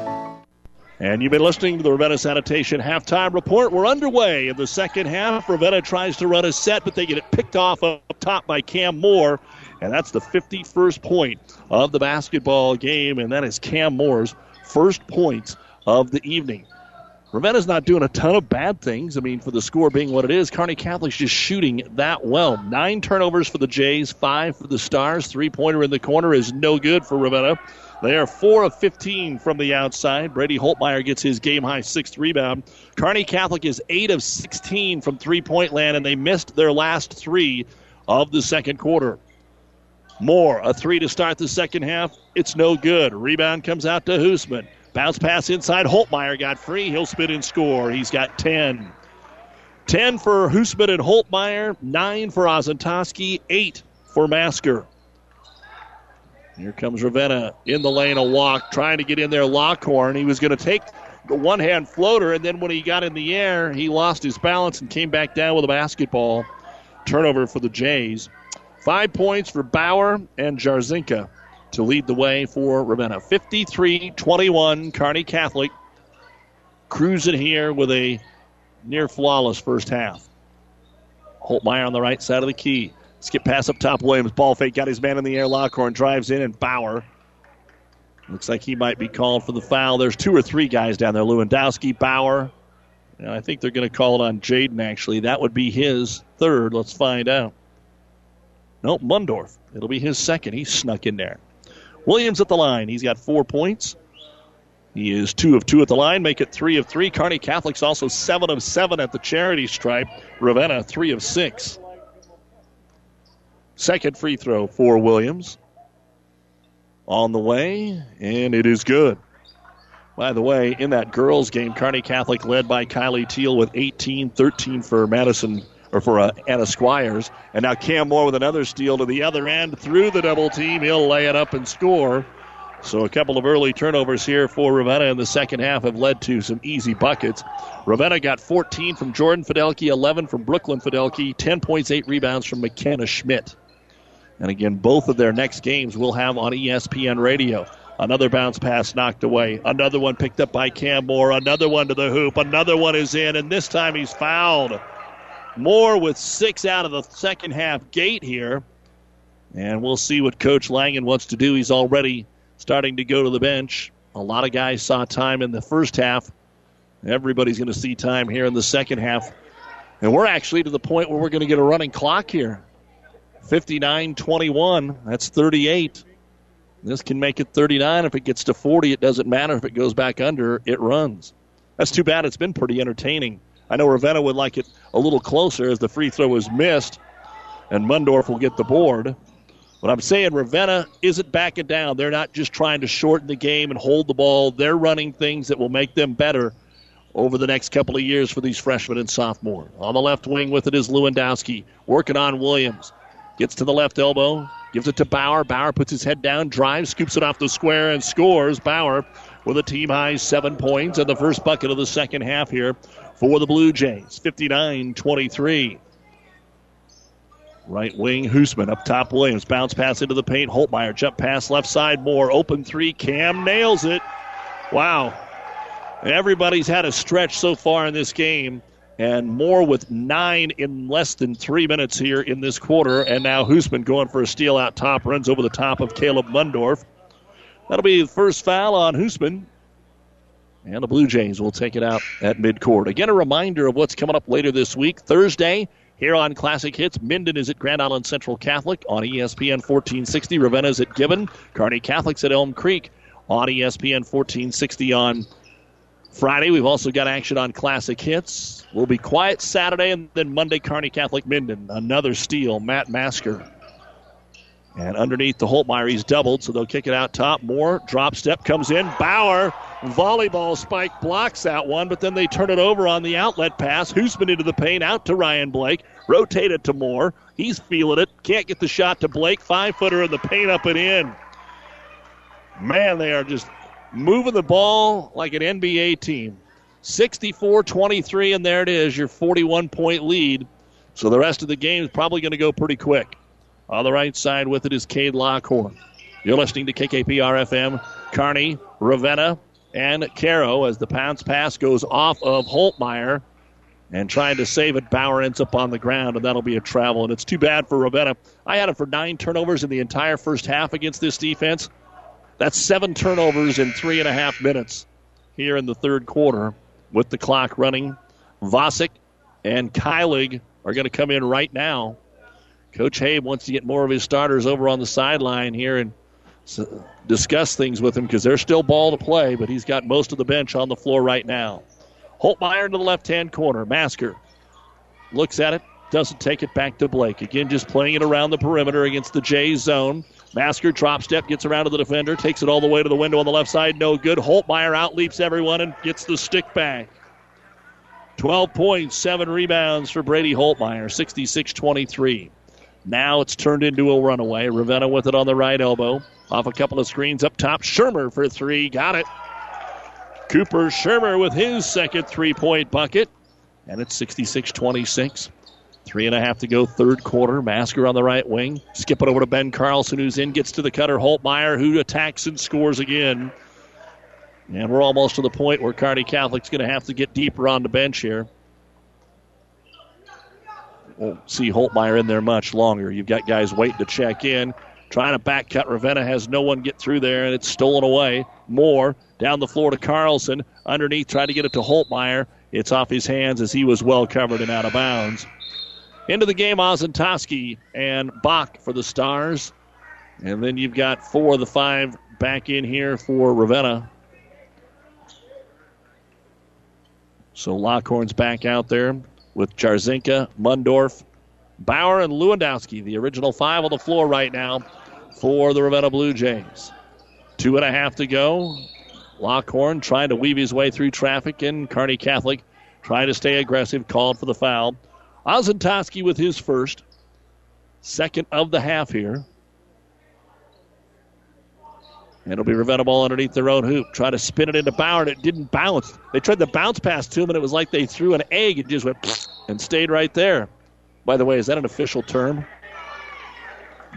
And you've been listening to the Ravenna Sanitation halftime report. We're underway in the second half. Ravenna tries to run a set, but they get it picked off up top by Cam Moore. And that's the 51st point of the basketball game. And that is Cam Moore's first point of the evening. Ravenna's not doing a ton of bad things. I mean, for the score being what it is, Kearney Catholic's just shooting that well. Nine turnovers for the Jays, five for the Stars. Three pointer in the corner is no good for Ravenna. They are 4 of 15 from the outside. Brady Holtmeyer gets his game high sixth rebound. Kearney Catholic is 8 of 16 from three point land, and they missed their last three of the second quarter. Moore, a three to start the second half. It's no good. Rebound comes out to Hoosman. Bounce pass inside. Holtmeyer got free. He'll spit and score. He's got 10. 10 for Hoosman and Holtmeyer, 9 for Ozentowski, 8 for Masker. Here comes Ravenna in the lane, a walk, trying to get in there. Lockhorn. He was going to take the one hand floater, and then when he got in the air, he lost his balance and came back down with a basketball. Turnover for the Jays. Five points for Bauer and Jarzinka to lead the way for Ravenna. 53 21, Kearney Catholic cruising here with a near flawless first half. Holtmeyer on the right side of the key. Skip pass up top. Williams ball fake. Got his man in the air. Lockhorn drives in, and Bauer looks like he might be called for the foul. There's two or three guys down there. Lewandowski, Bauer. And I think they're going to call it on Jaden, actually. That would be his third. Let's find out. Nope, Mundorf. It'll be his second. He snuck in there. Williams at the line. He's got four points. He is two of two at the line, make it three of three. Kearney Catholic's also seven of seven at the charity stripe. Ravenna, three of six. Second free throw for Williams. On the way, and it is good. By the way, in that girls' game, Kearney Catholic led by Kylie Teal with 18, 13 for Madison or for uh, Anna Squires, and now Cam Moore with another steal to the other end through the double team. He'll lay it up and score. So a couple of early turnovers here for Ravenna in the second half have led to some easy buckets. Ravenna got 14 from Jordan Fidelki, 11 from Brooklyn Fidelki, 10 points, 8 rebounds from McKenna Schmidt. And again, both of their next games will have on ESPN radio. Another bounce pass knocked away. Another one picked up by Cam Moore. Another one to the hoop. Another one is in, and this time he's fouled. Moore with six out of the second half gate here. And we'll see what Coach Langen wants to do. He's already starting to go to the bench. A lot of guys saw time in the first half. Everybody's going to see time here in the second half. And we're actually to the point where we're going to get a running clock here. 59 21. That's 38. This can make it 39. If it gets to 40, it doesn't matter. If it goes back under, it runs. That's too bad. It's been pretty entertaining. I know Ravenna would like it a little closer as the free throw was missed, and Mundorf will get the board. But I'm saying Ravenna isn't backing down. They're not just trying to shorten the game and hold the ball. They're running things that will make them better over the next couple of years for these freshmen and sophomore. On the left wing with it is Lewandowski, working on Williams. Gets to the left elbow, gives it to Bauer. Bauer puts his head down, drives, scoops it off the square, and scores. Bauer with a team high seven points and the first bucket of the second half here for the Blue Jays. 59 23. Right wing, Hoosman up top. Williams bounce pass into the paint. Holtmeyer jump pass left side. Moore open three. Cam nails it. Wow. Everybody's had a stretch so far in this game, and Moore with nine in less than three minutes here in this quarter. And now Hoosman going for a steal out top, runs over the top of Caleb Mundorf. That'll be the first foul on Hoosman. And the Blue Jays will take it out at midcourt. Again, a reminder of what's coming up later this week. Thursday, here on Classic Hits, Minden is at Grand Island Central Catholic on ESPN 1460. Ravenna's at Gibbon. Kearney Catholic's at Elm Creek on ESPN 1460 on Friday. We've also got action on Classic Hits. We'll be quiet Saturday and then Monday, Kearney Catholic Minden. Another steal, Matt Masker. And underneath the Holtmeyer, he's doubled, so they'll kick it out top. Moore drop step comes in. Bauer, volleyball spike blocks that one, but then they turn it over on the outlet pass. Hoosman into the paint, out to Ryan Blake. Rotate it to Moore. He's feeling it. Can't get the shot to Blake. Five footer in the paint, up and in. Man, they are just moving the ball like an NBA team. 64 23, and there it is, your 41 point lead. So the rest of the game is probably going to go pretty quick. On the right side with it is Cade Lockhorn. You're listening to KKPR FM, Kearney, Ravenna, and Cairo as the bounce pass goes off of Holtmeyer and trying to save it. Bauer ends up on the ground, and that'll be a travel. And it's too bad for Ravenna. I had him for nine turnovers in the entire first half against this defense. That's seven turnovers in three and a half minutes here in the third quarter with the clock running. Vosick and Kylig are going to come in right now. Coach Habe wants to get more of his starters over on the sideline here and discuss things with him because there's still ball to play, but he's got most of the bench on the floor right now. Holtmeyer to the left hand corner. Masker looks at it, doesn't take it back to Blake. Again, just playing it around the perimeter against the Jays zone. Masker drop step, gets around to the defender, takes it all the way to the window on the left side. No good. Holtmeyer outleaps everyone and gets the stick back. 12 points, 7 rebounds for Brady Holtmeyer, 66 23. Now it's turned into a runaway. Ravenna with it on the right elbow. Off a couple of screens up top. Shermer for three. Got it. Cooper Shermer with his second three point bucket. And it's 66 26. Three and a half to go, third quarter. Masker on the right wing. Skip it over to Ben Carlson, who's in, gets to the cutter. Holtmeyer, who attacks and scores again. And we're almost to the point where Kearney Catholic's going to have to get deeper on the bench here. Won't see Holtmeyer in there much longer. You've got guys waiting to check in. Trying to back cut. Ravenna has no one get through there, and it's stolen away. Moore down the floor to Carlson. Underneath, trying to get it to Holtmeyer. It's off his hands as he was well covered and out of bounds. Into the game, Ozentowski and Bach for the Stars. And then you've got four of the five back in here for Ravenna. So Lockhorn's back out there with Jarzinka, Mundorf, Bauer, and Lewandowski, the original five on the floor right now for the Ravenna Blue Jays. Two and a half to go. Lockhorn trying to weave his way through traffic, and Kearney Catholic trying to stay aggressive, called for the foul. Ozentowski with his first, second of the half here. It'll be Ravenna ball underneath their own hoop. Try to spin it into Bauer, and it didn't bounce. They tried to bounce pass to him, and it was like they threw an egg and just went and stayed right there. By the way, is that an official term?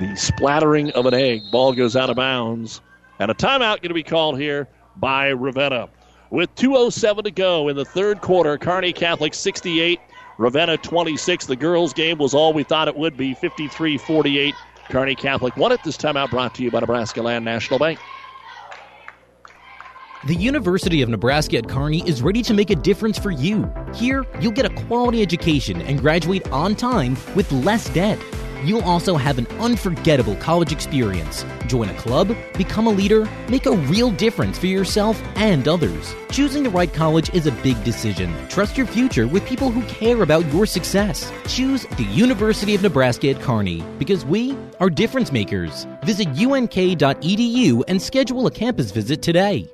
The splattering of an egg. Ball goes out of bounds. And a timeout going to be called here by Ravenna. With 2.07 to go in the third quarter, Kearney Catholic 68, Ravenna 26. The girls' game was all we thought it would be 53 48. Kearney Catholic won it. This time timeout brought to you by Nebraska Land National Bank. The University of Nebraska at Kearney is ready to make a difference for you. Here, you'll get a quality education and graduate on time with less debt. You'll also have an unforgettable college experience. Join a club, become a leader, make a real difference for yourself and others. Choosing the right college is a big decision. Trust your future with people who care about your success. Choose the University of Nebraska at Kearney because we are difference makers. Visit unk.edu and schedule a campus visit today.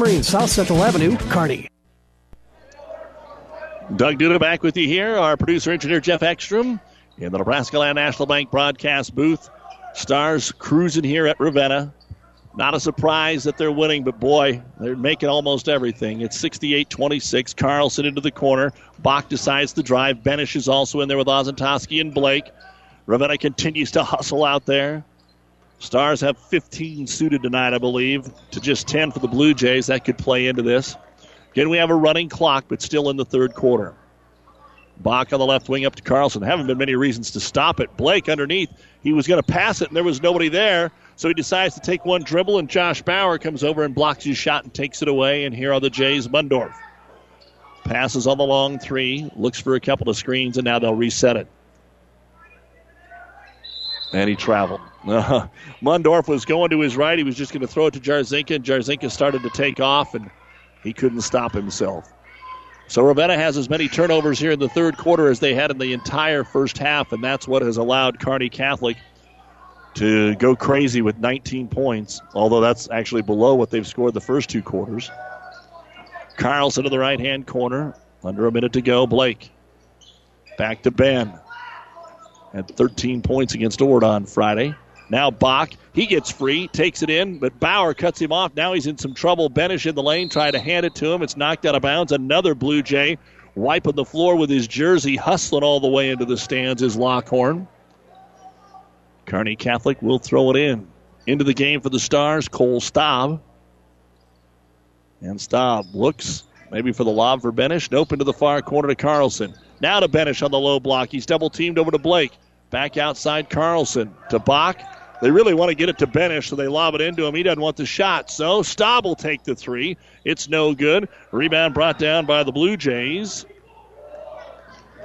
Marine, South Central Avenue, Kearney. Doug Duda back with you here. Our producer engineer Jeff Ekstrom in the Nebraska Land National Bank broadcast booth. Stars cruising here at Ravenna. Not a surprise that they're winning, but boy, they're making almost everything. It's 68 26. Carlson into the corner. Bach decides to drive. Benish is also in there with Ozentowski and Blake. Ravenna continues to hustle out there. Stars have 15 suited tonight, I believe, to just 10 for the Blue Jays. That could play into this. Again, we have a running clock, but still in the third quarter. Bach on the left wing up to Carlson. Haven't been many reasons to stop it. Blake underneath. He was going to pass it, and there was nobody there. So he decides to take one dribble, and Josh Bauer comes over and blocks his shot and takes it away. And here are the Jays. Mundorf passes on the long three, looks for a couple of screens, and now they'll reset it. And he traveled. Uh, Mundorf was going to his right. He was just going to throw it to Jarzinka, and Jarzinka started to take off, and he couldn't stop himself. So Ravenna has as many turnovers here in the third quarter as they had in the entire first half, and that's what has allowed Kearney Catholic to go crazy with 19 points, although that's actually below what they've scored the first two quarters. Carlson to the right hand corner. Under a minute to go. Blake. Back to Ben. Had 13 points against Ord on Friday. Now Bach, he gets free, takes it in, but Bauer cuts him off. Now he's in some trouble. Benish in the lane, try to hand it to him. It's knocked out of bounds. Another Blue Jay wiping the floor with his jersey, hustling all the way into the stands is Lockhorn. Kearney Catholic will throw it in. Into the game for the Stars, Cole Staub. And Staub looks maybe for the lob for Benish. Nope, into the far corner to Carlson. Now to Benish on the low block. He's double teamed over to Blake. Back outside Carlson to Bach. They really want to get it to Benish, so they lob it into him. He doesn't want the shot, so Staub will take the three. It's no good. Rebound brought down by the Blue Jays.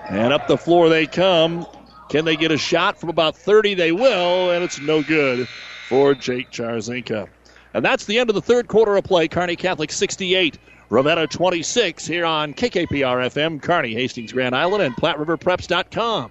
And up the floor they come. Can they get a shot from about 30? They will, and it's no good for Jake Jarzinka. And that's the end of the third quarter of play. Kearney Catholic 68, Ravenna 26 here on KKPR FM, Kearney, Hastings, Grand Island, and PlatteRiverPreps.com.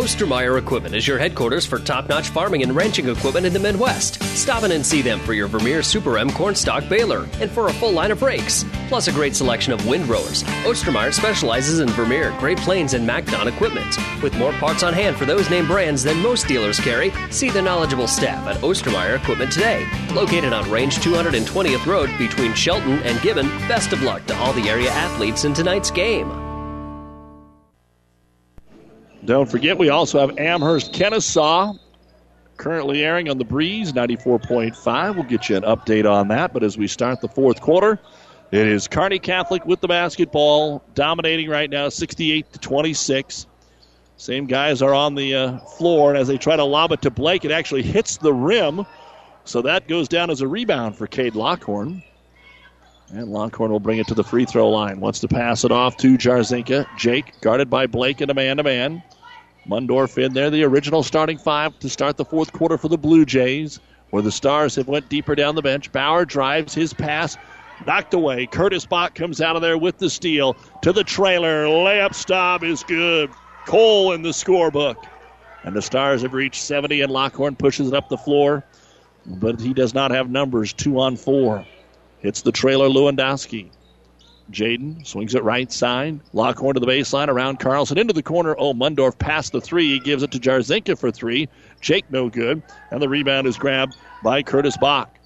Ostermeyer Equipment is your headquarters for top-notch farming and ranching equipment in the Midwest. Stop in and see them for your Vermeer Super M cornstalk baler and for a full line of rakes, plus a great selection of windrowers. Ostermeyer specializes in Vermeer, Great Plains, and MacDon equipment. With more parts on hand for those name brands than most dealers carry, see the knowledgeable staff at Ostermeyer Equipment today. Located on Range 220th Road between Shelton and Gibbon, best of luck to all the area athletes in tonight's game. Don't forget, we also have Amherst Kenesaw currently airing on the breeze 94.5. We'll get you an update on that. But as we start the fourth quarter, it is Kearney Catholic with the basketball, dominating right now, 68 to 26. Same guys are on the uh, floor, and as they try to lob it to Blake, it actually hits the rim. So that goes down as a rebound for Cade Lockhorn. And Lockhorn will bring it to the free throw line. Wants to pass it off to Jarzinka. Jake guarded by Blake and a man to man. Mundorf in there, the original starting five to start the fourth quarter for the Blue Jays, where the Stars have went deeper down the bench. Bauer drives his pass, knocked away. Curtis Bach comes out of there with the steal to the trailer. Layup stop is good. Cole in the scorebook. And the Stars have reached 70, and Lockhorn pushes it up the floor, but he does not have numbers. Two on four. Hits the trailer, Lewandowski. Jaden swings it right side. Lockhorn to the baseline around Carlson into the corner. Oh, Mundorf past the three. He gives it to Jarzinka for three. Jake no good. And the rebound is grabbed by Curtis Bach.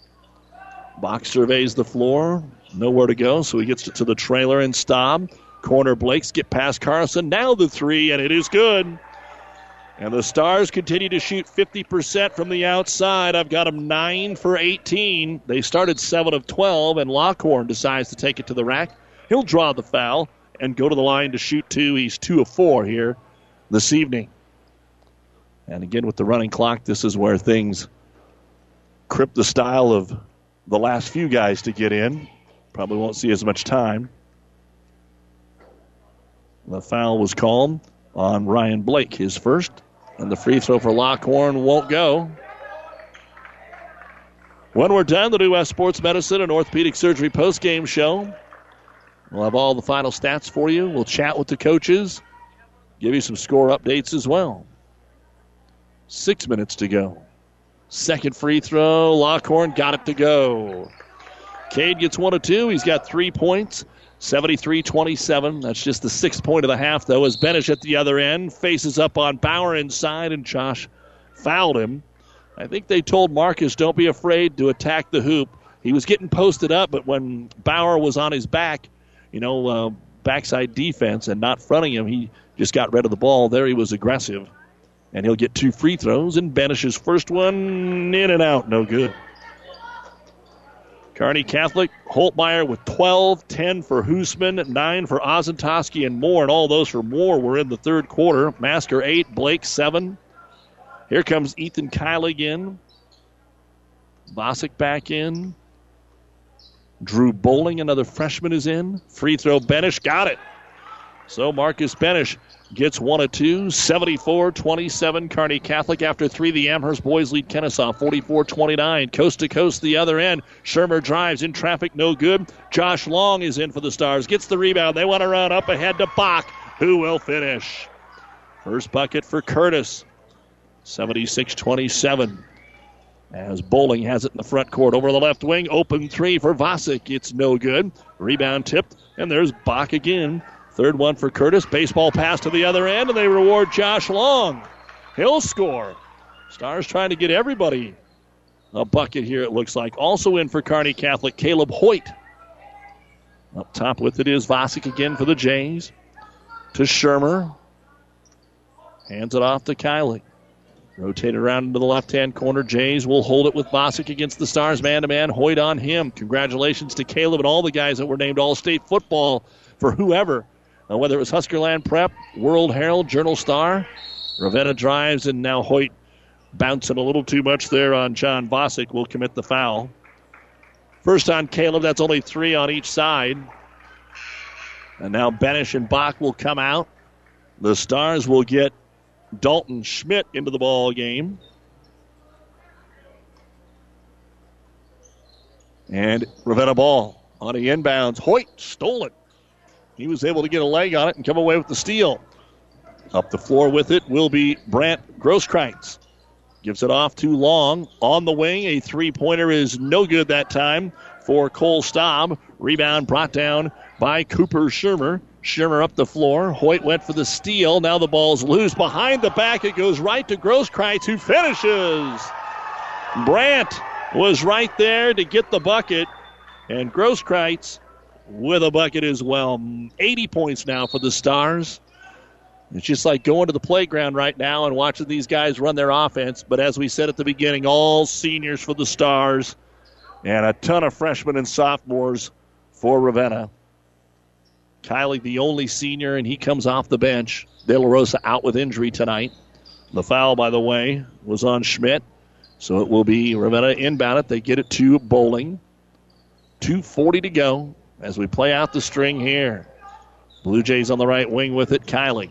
Bach surveys the floor. Nowhere to go, so he gets it to the trailer and Staub. Corner Blakes get past Carlson. Now the three, and it is good. And the Stars continue to shoot 50% from the outside. I've got them 9 for 18. They started 7 of 12, and Lockhorn decides to take it to the rack. He'll draw the foul and go to the line to shoot two. He's 2 of 4 here this evening. And again, with the running clock, this is where things crip the style of the last few guys to get in. Probably won't see as much time. The foul was called on Ryan Blake, his first. And the free throw for Lockhorn won't go. When we're done, the New West Sports Medicine and Orthopedic Surgery post-game show. We'll have all the final stats for you. We'll chat with the coaches, give you some score updates as well. Six minutes to go. Second free throw. Lockhorn got it to go. Cade gets one of two. He's got three points. 73 27. That's just the sixth point of the half, though, as Benish at the other end faces up on Bauer inside, and Josh fouled him. I think they told Marcus, don't be afraid to attack the hoop. He was getting posted up, but when Bauer was on his back, you know, uh, backside defense and not fronting him, he just got rid of the ball. There he was aggressive. And he'll get two free throws, and Benish's first one in and out, no good. Kearney Catholic, Holtmeyer with 12, 10 for Hoosman, 9 for Ozentowski and Moore, and all those for Moore were in the third quarter. Masker 8, Blake 7. Here comes Ethan Kyle again. Vosick back in. Drew Bowling, another freshman, is in. Free throw, Benish got it. So Marcus Benish gets one of two, 74 27. Kearney Catholic after three. The Amherst boys lead Kenesaw 44 29. Coast to coast, the other end. Shermer drives in traffic, no good. Josh Long is in for the Stars, gets the rebound. They want to run up ahead to Bach, who will finish. First bucket for Curtis, 76 27. As Bowling has it in the front court over the left wing. Open three for Vosick. It's no good. Rebound tipped, and there's Bach again. Third one for Curtis. Baseball pass to the other end, and they reward Josh Long. He'll score. Stars trying to get everybody a bucket here, it looks like. Also in for Kearney Catholic, Caleb Hoyt. Up top with it is Vosick again for the Jays. To Shermer. Hands it off to Kylie. Rotate around into the left hand corner. Jays will hold it with Vosick against the Stars man to man. Hoyt on him. Congratulations to Caleb and all the guys that were named All State football for whoever uh, whether it was Huskerland Prep, World Herald, Journal Star. Ravenna drives, and now Hoyt bouncing a little too much there on John Vosick will commit the foul. First on Caleb, that's only three on each side. And now Benish and Bach will come out. The Stars will get Dalton Schmidt into the ball game. And Ravenna ball on the inbounds. Hoyt stole it. He was able to get a leg on it and come away with the steal. Up the floor with it will be Brant Grosskreitz. Gives it off too long. On the wing, a three pointer is no good that time for Cole Staub. Rebound brought down by Cooper Shermer. Shermer up the floor. Hoyt went for the steal. Now the ball's loose. Behind the back, it goes right to Grosskreitz, who finishes. Brant was right there to get the bucket. And Grosskreitz with a bucket as well. 80 points now for the Stars. It's just like going to the playground right now and watching these guys run their offense. But as we said at the beginning, all seniors for the Stars and a ton of freshmen and sophomores for Ravenna. Kylie, the only senior, and he comes off the bench. De La Rosa out with injury tonight. The foul, by the way, was on Schmidt. So it will be Ravenna inbound it. They get it to Bowling. 2.40 to go as we play out the string here. Blue Jays on the right wing with it. Kylie.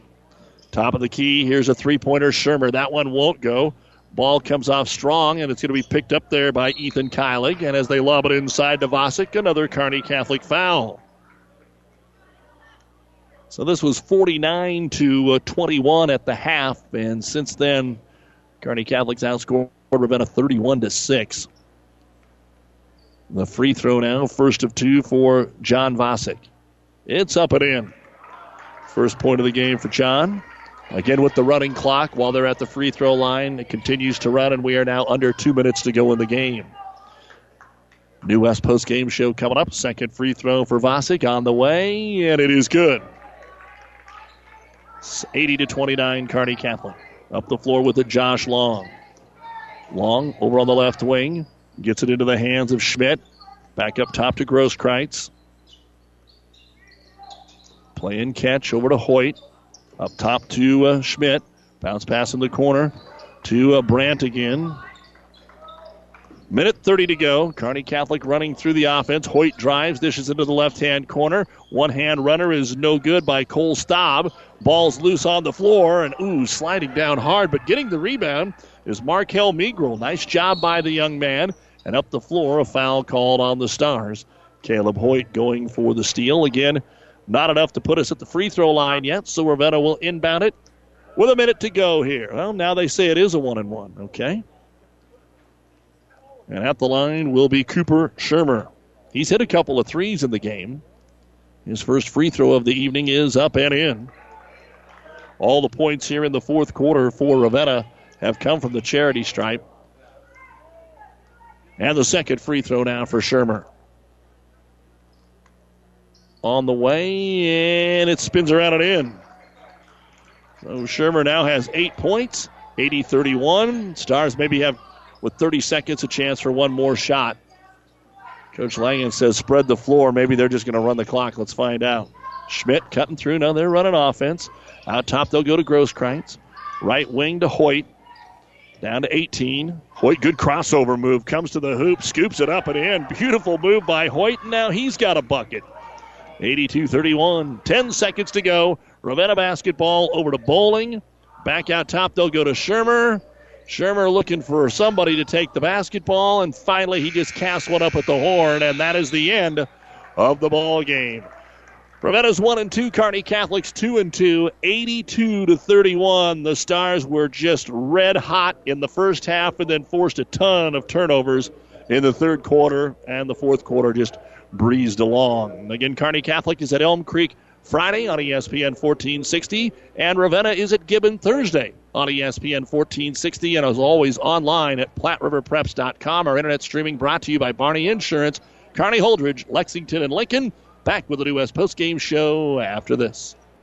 Top of the key. Here's a three pointer. Shermer. That one won't go. Ball comes off strong, and it's going to be picked up there by Ethan Kylig. And as they lob it inside to Vosick, another Kearney Catholic foul. So this was 49 to uh, 21 at the half, and since then, Kearney Catholic's outscored Ravenna 31 to 6. The free throw now, first of two for John Vosick. It's up and in. First point of the game for John. Again with the running clock while they're at the free throw line. It continues to run, and we are now under two minutes to go in the game. New West post game show coming up. Second free throw for Vosick on the way, and it is good. It's 80 to 29, Kearney Catholic. Up the floor with it, Josh Long. Long over on the left wing. Gets it into the hands of Schmidt. Back up top to Grosskreitz. Play and catch over to Hoyt. Up top to uh, Schmidt. Bounce pass in the corner to uh, Brant again. Minute 30 to go. Kearney Catholic running through the offense. Hoyt drives, dishes into the left hand corner. One hand runner is no good by Cole Staub. Ball's loose on the floor, and ooh, sliding down hard, but getting the rebound is Markel Meagrel. Nice job by the young man. And up the floor, a foul called on the Stars. Caleb Hoyt going for the steal. Again, not enough to put us at the free throw line yet, so Ravenna will inbound it with a minute to go here. Well, now they say it is a one and one, okay? And at the line will be Cooper Shermer. He's hit a couple of threes in the game. His first free throw of the evening is up and in. All the points here in the fourth quarter for Ravenna have come from the charity stripe. And the second free throw now for Shermer. On the way, and it spins around and in. So Shermer now has eight points, 80 31. Stars maybe have, with 30 seconds, a chance for one more shot. Coach Langen says spread the floor. Maybe they're just going to run the clock. Let's find out. Schmidt cutting through. Now they're running offense. Out top, they'll go to Grosskreitz. Right wing to Hoyt. Down to 18. Hoyt, good crossover move. Comes to the hoop, scoops it up and in. Beautiful move by Hoyt. And now he's got a bucket. 82 31. 10 seconds to go. Ravenna basketball over to Bowling. Back out top, they'll go to Shermer. Shermer looking for somebody to take the basketball, and finally he just casts one up at the horn, and that is the end of the ball game. Ravenna's one and two, Kearney Catholics two and two, 82 to 31. The Stars were just red hot in the first half, and then forced a ton of turnovers in the third quarter, and the fourth quarter just breezed along. Again, Kearney Catholic is at Elm Creek Friday on ESPN 1460, and Ravenna is at Gibbon Thursday on ESPN 1460, and as always online at PlatteRiverPreps.com. Our internet streaming brought to you by Barney Insurance, Kearney Holdrege, Lexington, and Lincoln. Back with the New West postgame show after this.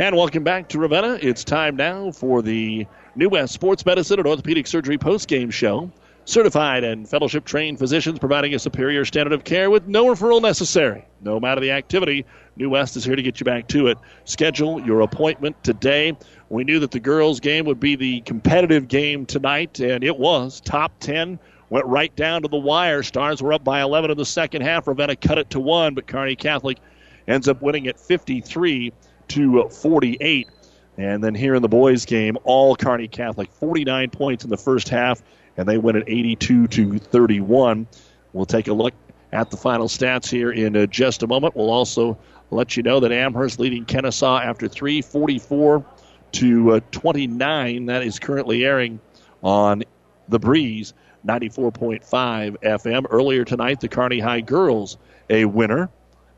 And welcome back to Ravenna. It's time now for the New West Sports Medicine and Orthopedic Surgery post-game show. Certified and fellowship trained physicians providing a superior standard of care with no referral necessary. No matter the activity, New West is here to get you back to it. Schedule your appointment today. We knew that the girls' game would be the competitive game tonight, and it was. Top 10 went right down to the wire. Stars were up by 11 in the second half. Ravenna cut it to one, but Kearney Catholic ends up winning at 53 to 48. And then here in the boys' game, all Kearney Catholic, 49 points in the first half, and they win at 82 to 31. We'll take a look at the final stats here in uh, just a moment. We'll also let you know that Amherst leading Kenesaw after three, 44 to uh, 29. That is currently airing on the breeze. 94.5 FM. Earlier tonight, the Kearney High girls a winner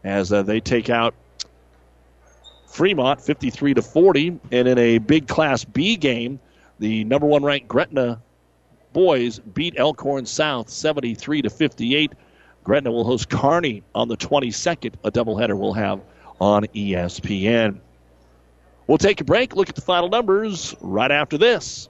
as uh, they take out Fremont 53 to 40. And in a big Class B game, the number one ranked Gretna boys beat Elkhorn South 73 to 58. Gretna will host Kearney on the 22nd, a doubleheader we'll have on ESPN. We'll take a break, look at the final numbers right after this.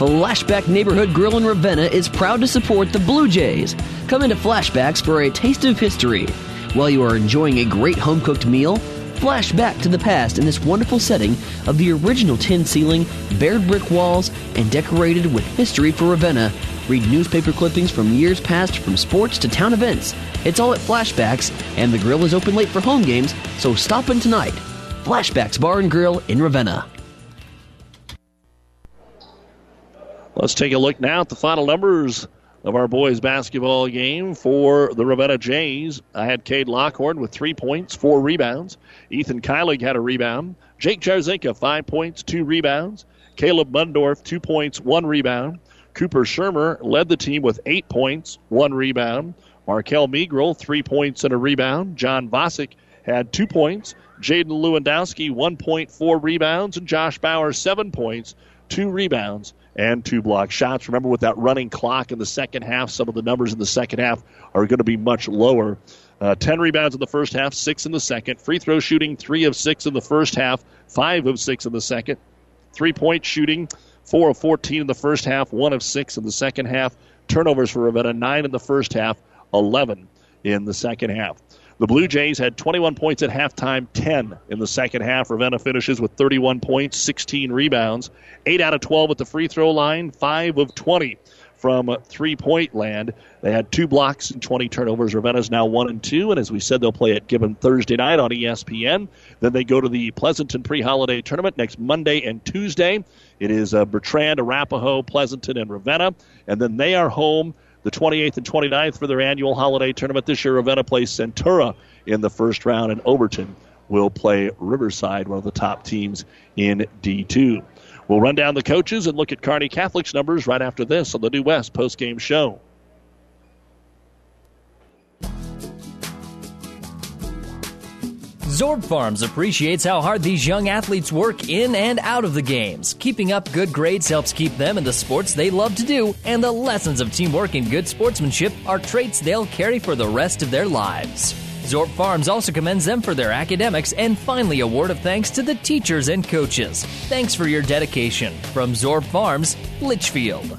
Flashback Neighborhood Grill in Ravenna is proud to support the Blue Jays. Come into Flashbacks for a taste of history. While you are enjoying a great home cooked meal, flash back to the past in this wonderful setting of the original tin ceiling, bared brick walls, and decorated with history for Ravenna. Read newspaper clippings from years past from sports to town events. It's all at Flashbacks, and the grill is open late for home games, so stop in tonight. Flashbacks Bar and Grill in Ravenna. Let's take a look now at the final numbers of our boys basketball game for the Ravenna Jays. I had Cade Lockhorn with three points, four rebounds. Ethan Kylig had a rebound. Jake Jarzinka, five points, two rebounds. Caleb Mundorf, two points, one rebound. Cooper Shermer led the team with eight points, one rebound. Markel Megrel, three points and a rebound. John Vosick had two points. Jaden Lewandowski, one point, four rebounds. And Josh Bauer, seven points, two rebounds and two block shots. Remember, with that running clock in the second half, some of the numbers in the second half are going to be much lower. Uh, 10 rebounds in the first half, six in the second. Free throw shooting, three of six in the first half, five of six in the second. Three point shooting, four of 14 in the first half, one of six in the second half. Turnovers for Ravenna, nine in the first half, 11 in the second half. The Blue Jays had 21 points at halftime, 10 in the second half. Ravenna finishes with 31 points, 16 rebounds, 8 out of 12 at the free throw line, 5 of 20 from three point land. They had two blocks and 20 turnovers. Ravenna's now 1 and 2, and as we said, they'll play at Gibbon Thursday night on ESPN. Then they go to the Pleasanton pre holiday tournament next Monday and Tuesday. It is uh, Bertrand, Arapahoe, Pleasanton, and Ravenna, and then they are home the 28th and 29th for their annual holiday tournament. This year, Ravenna plays Centura in the first round, and Overton will play Riverside, one of the top teams in D2. We'll run down the coaches and look at Kearney Catholic's numbers right after this on the New West postgame show. Zorb Farms appreciates how hard these young athletes work in and out of the games. Keeping up good grades helps keep them in the sports they love to do, and the lessons of teamwork and good sportsmanship are traits they'll carry for the rest of their lives. Zorb Farms also commends them for their academics and finally a word of thanks to the teachers and coaches. Thanks for your dedication. From Zorb Farms, Litchfield.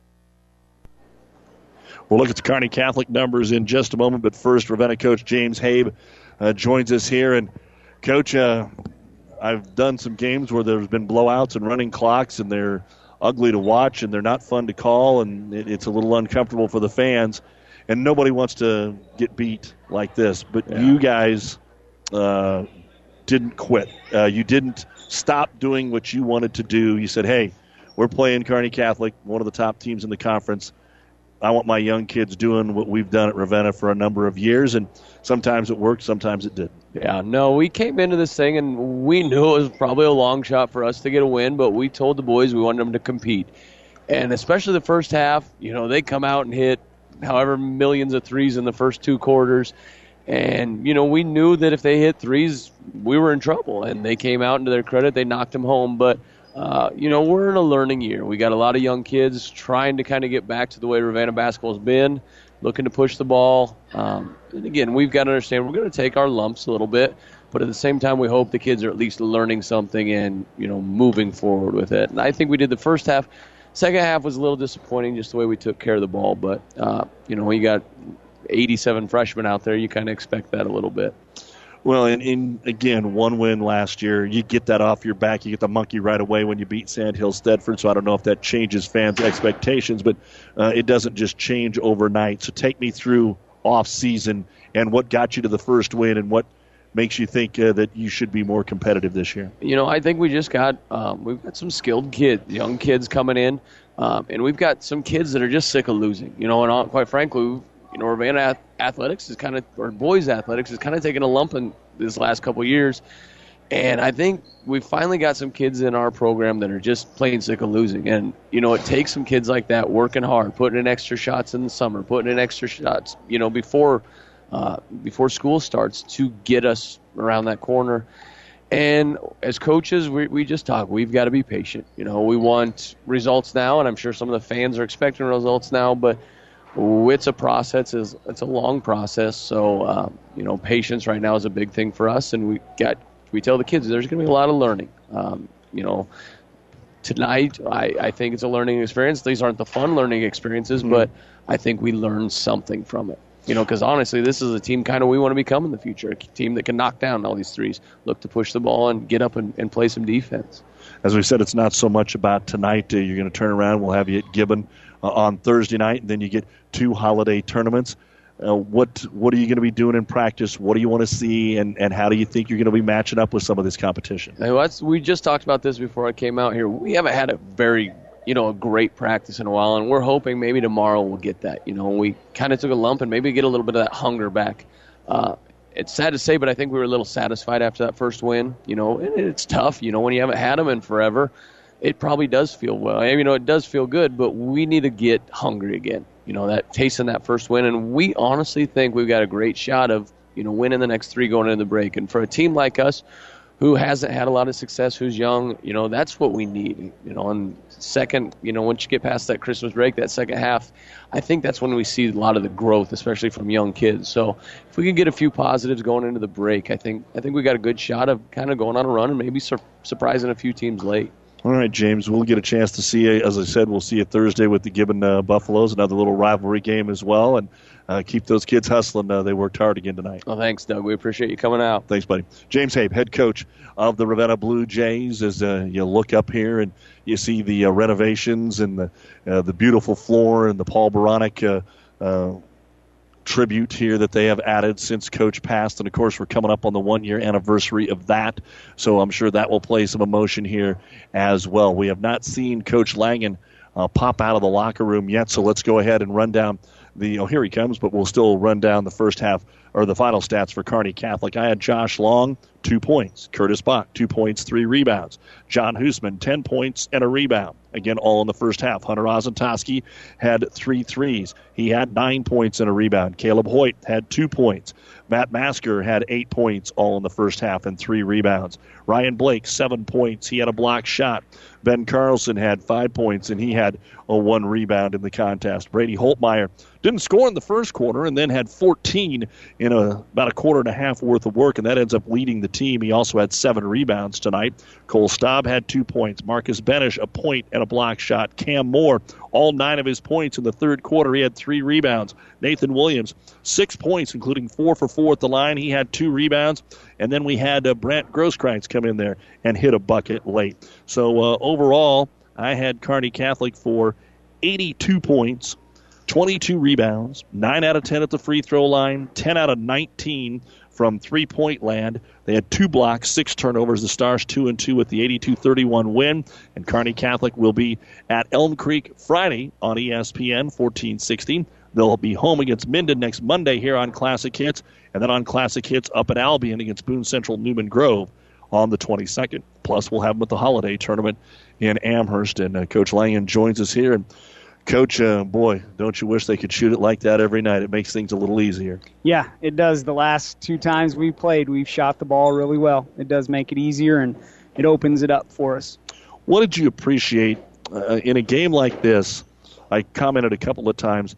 We'll look at the Kearney Catholic numbers in just a moment, but first, Ravenna coach James Habe uh, joins us here. And, coach, uh, I've done some games where there's been blowouts and running clocks, and they're ugly to watch and they're not fun to call, and it, it's a little uncomfortable for the fans. And nobody wants to get beat like this. But yeah. you guys uh, didn't quit. Uh, you didn't stop doing what you wanted to do. You said, hey, we're playing Kearney Catholic, one of the top teams in the conference I want my young kids doing what we've done at Ravenna for a number of years, and sometimes it worked, sometimes it didn't. Yeah, no, we came into this thing and we knew it was probably a long shot for us to get a win, but we told the boys we wanted them to compete. And especially the first half, you know, they come out and hit however millions of threes in the first two quarters. And, you know, we knew that if they hit threes, we were in trouble. And they came out, and to their credit, they knocked them home. But, uh, you know, we're in a learning year. We got a lot of young kids trying to kind of get back to the way Ravenna basketball's been, looking to push the ball. Um, and again, we've got to understand we're going to take our lumps a little bit. But at the same time, we hope the kids are at least learning something and, you know, moving forward with it. And I think we did the first half. Second half was a little disappointing, just the way we took care of the ball. But, uh, you know, when you got 87 freshmen out there, you kind of expect that a little bit. Well, and, and again, one win last year, you get that off your back. You get the monkey right away when you beat Sandhill Thedford. So I don't know if that changes fans' expectations, but uh, it doesn't just change overnight. So take me through off season and what got you to the first win and what makes you think uh, that you should be more competitive this year. You know, I think we just got um, we've got some skilled kids, young kids coming in, um, and we've got some kids that are just sick of losing. You know, and all, quite frankly, you know, Ravenna athletics is kind of, or boys athletics is kind of taking a lump in this last couple years. And I think we finally got some kids in our program that are just plain sick of losing. And, you know, it takes some kids like that working hard, putting in extra shots in the summer, putting in extra shots, you know, before uh, before school starts to get us around that corner. And as coaches, we, we just talk. We've got to be patient. You know, we want results now, and I'm sure some of the fans are expecting results now, but it's a process. It's, it's a long process. So, uh, you know, patience right now is a big thing for us, and we got we tell the kids there's going to be a lot of learning. Um, you know, tonight I, I think it's a learning experience. These aren't the fun learning experiences, mm-hmm. but I think we learned something from it. You know, because honestly, this is a team kind of we want to become in the future. A team that can knock down all these threes, look to push the ball, and get up and, and play some defense. As we said, it's not so much about tonight. Uh, you're going to turn around. We'll have you at Gibbon uh, on Thursday night, and then you get two holiday tournaments. Uh, what what are you going to be doing in practice? What do you want to see, and, and how do you think you're going to be matching up with some of this competition? Well, we just talked about this before I came out here. We haven't had a very you know a great practice in a while, and we're hoping maybe tomorrow we'll get that. You know, we kind of took a lump and maybe get a little bit of that hunger back. Uh, it's sad to say, but I think we were a little satisfied after that first win. You know, and it's tough. You know, when you haven't had them in forever, it probably does feel well. You know, it does feel good, but we need to get hungry again you know, that tasting that first win. And we honestly think we've got a great shot of, you know, winning the next three going into the break. And for a team like us, who hasn't had a lot of success, who's young, you know, that's what we need. You know, and second, you know, once you get past that Christmas break, that second half, I think that's when we see a lot of the growth, especially from young kids. So if we can get a few positives going into the break, I think I think we got a good shot of kind of going on a run and maybe sur- surprising a few teams late. All right, James. We'll get a chance to see you. As I said, we'll see you Thursday with the Gibbon uh, Buffaloes, another little rivalry game as well. And uh, keep those kids hustling. Uh, they worked hard again tonight. Well, thanks, Doug. We appreciate you coming out. Thanks, buddy. James Hape, head coach of the Ravenna Blue Jays. As uh, you look up here and you see the uh, renovations and the uh, the beautiful floor and the Paul Baronic tribute here that they have added since Coach passed. And of course, we're coming up on the one year anniversary of that. So I'm sure that will play some emotion here as well. We have not seen Coach Langen uh, pop out of the locker room yet. So let's go ahead and run down the. Oh, here he comes, but we'll still run down the first half or the final stats for Kearney Catholic. I had Josh Long, two points. Curtis Bach, two points, three rebounds. John Hoosman, 10 points and a rebound. Again, all in the first half. Hunter Ozentowski had three threes. He had nine points and a rebound. Caleb Hoyt had two points. Matt Masker had eight points all in the first half and three rebounds. Ryan Blake, seven points. He had a block shot. Ben Carlson had five points and he had a one rebound in the contest. Brady Holtmeyer didn't score in the first quarter and then had 14 in a, about a quarter and a half worth of work, and that ends up leading the team. He also had seven rebounds tonight. Cole Staub had two points. Marcus Benish, a point and a block shot. Cam Moore, all nine of his points in the third quarter. He had three rebounds. Nathan Williams, six points, including four for four at the line. He had two rebounds. And then we had uh, Brant Grosskreitz come in there and hit a bucket late. So uh, overall, I had Kearney Catholic for 82 points, 22 rebounds, 9 out of 10 at the free throw line, 10 out of 19 from three point land. They had two blocks, six turnovers. The Stars 2 and 2 with the 82 31 win. And Kearney Catholic will be at Elm Creek Friday on ESPN 1460. They'll be home against Minden next Monday here on Classic Hits, and then on Classic Hits up at Albion against Boone Central Newman Grove on the 22nd. Plus, we'll have them at the holiday tournament in Amherst. And uh, Coach Langen joins us here. And Coach, uh, boy, don't you wish they could shoot it like that every night? It makes things a little easier. Yeah, it does. The last two times we played, we've shot the ball really well. It does make it easier and it opens it up for us. What did you appreciate uh, in a game like this? I commented a couple of times.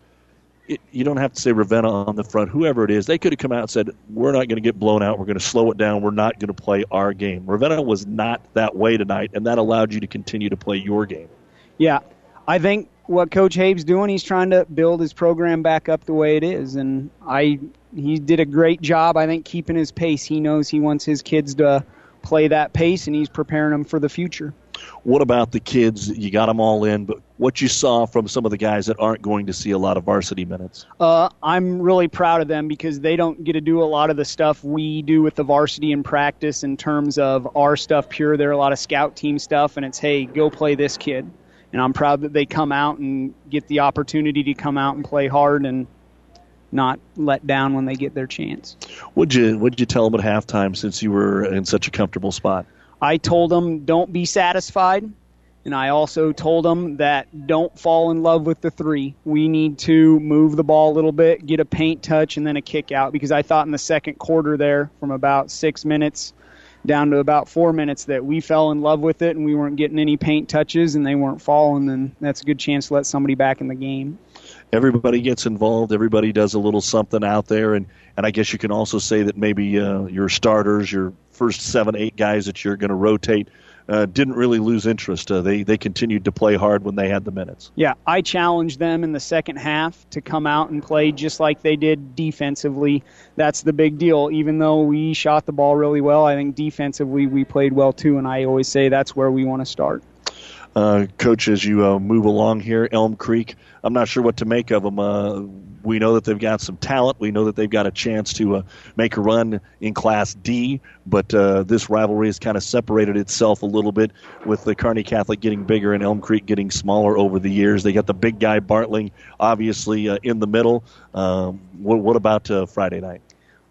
It, you don't have to say Ravenna on the front, whoever it is. They could have come out and said, We're not going to get blown out. We're going to slow it down. We're not going to play our game. Ravenna was not that way tonight, and that allowed you to continue to play your game. Yeah, I think what Coach Habe's doing, he's trying to build his program back up the way it is, and I he did a great job. I think keeping his pace. He knows he wants his kids to play that pace, and he's preparing them for the future. What about the kids? You got them all in, but what you saw from some of the guys that aren't going to see a lot of varsity minutes? Uh, I'm really proud of them because they don't get to do a lot of the stuff we do with the varsity in practice in terms of our stuff pure. There are a lot of scout team stuff, and it's, hey, go play this kid and I'm proud that they come out and get the opportunity to come out and play hard and not let down when they get their chance. Would you would you tell them at halftime since you were in such a comfortable spot? I told them don't be satisfied, and I also told them that don't fall in love with the three. We need to move the ball a little bit, get a paint touch, and then a kick out because I thought in the second quarter there, from about six minutes down to about four minutes that we fell in love with it and we weren't getting any paint touches and they weren't falling, then that's a good chance to let somebody back in the game. Everybody gets involved. Everybody does a little something out there, and and I guess you can also say that maybe uh, your starters, your first seven, eight guys that you're going to rotate, uh, didn't really lose interest. Uh, they they continued to play hard when they had the minutes. Yeah, I challenged them in the second half to come out and play just like they did defensively. That's the big deal. Even though we shot the ball really well, I think defensively we played well too, and I always say that's where we want to start. Uh, coach, as you uh, move along here, Elm Creek, I'm not sure what to make of them. Uh, we know that they've got some talent. We know that they've got a chance to uh, make a run in Class D, but uh, this rivalry has kind of separated itself a little bit with the Kearney Catholic getting bigger and Elm Creek getting smaller over the years. They got the big guy Bartling, obviously, uh, in the middle. Um, what, what, about Friday night?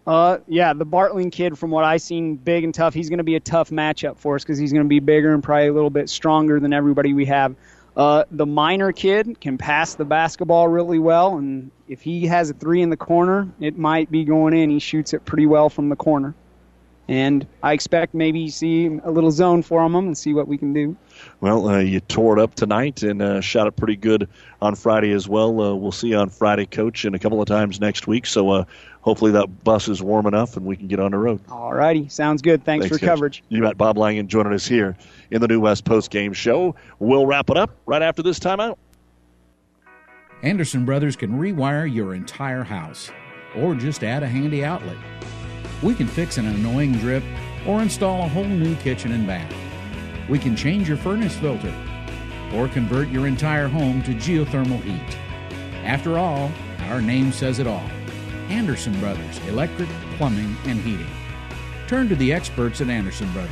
Uh, yeah, the Bartling kid, from what I've seen, big and tough. He's going to be a tough matchup for us because he's going to be bigger and probably a little bit stronger than everybody we have. Uh, the minor kid can pass the basketball really well, and if he has a three in the corner, it might be going in. He shoots it pretty well from the corner. And I expect maybe see a little zone for them and see what we can do. Well, uh, you tore it up tonight and uh, shot it pretty good on Friday as well. Uh, we'll see you on Friday, Coach, and a couple of times next week. So uh, hopefully that bus is warm enough and we can get on the road. All righty. Sounds good. Thanks, Thanks for Coach. coverage. You got Bob Langen joining us here in the New West Post Game Show. We'll wrap it up right after this timeout. Anderson Brothers can rewire your entire house or just add a handy outlet. We can fix an annoying drip or install a whole new kitchen and bath. We can change your furnace filter or convert your entire home to geothermal heat. After all, our name says it all. Anderson Brothers, electric, plumbing, and heating. Turn to the experts at Anderson Brothers,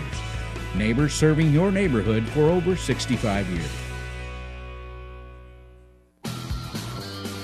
neighbors serving your neighborhood for over 65 years.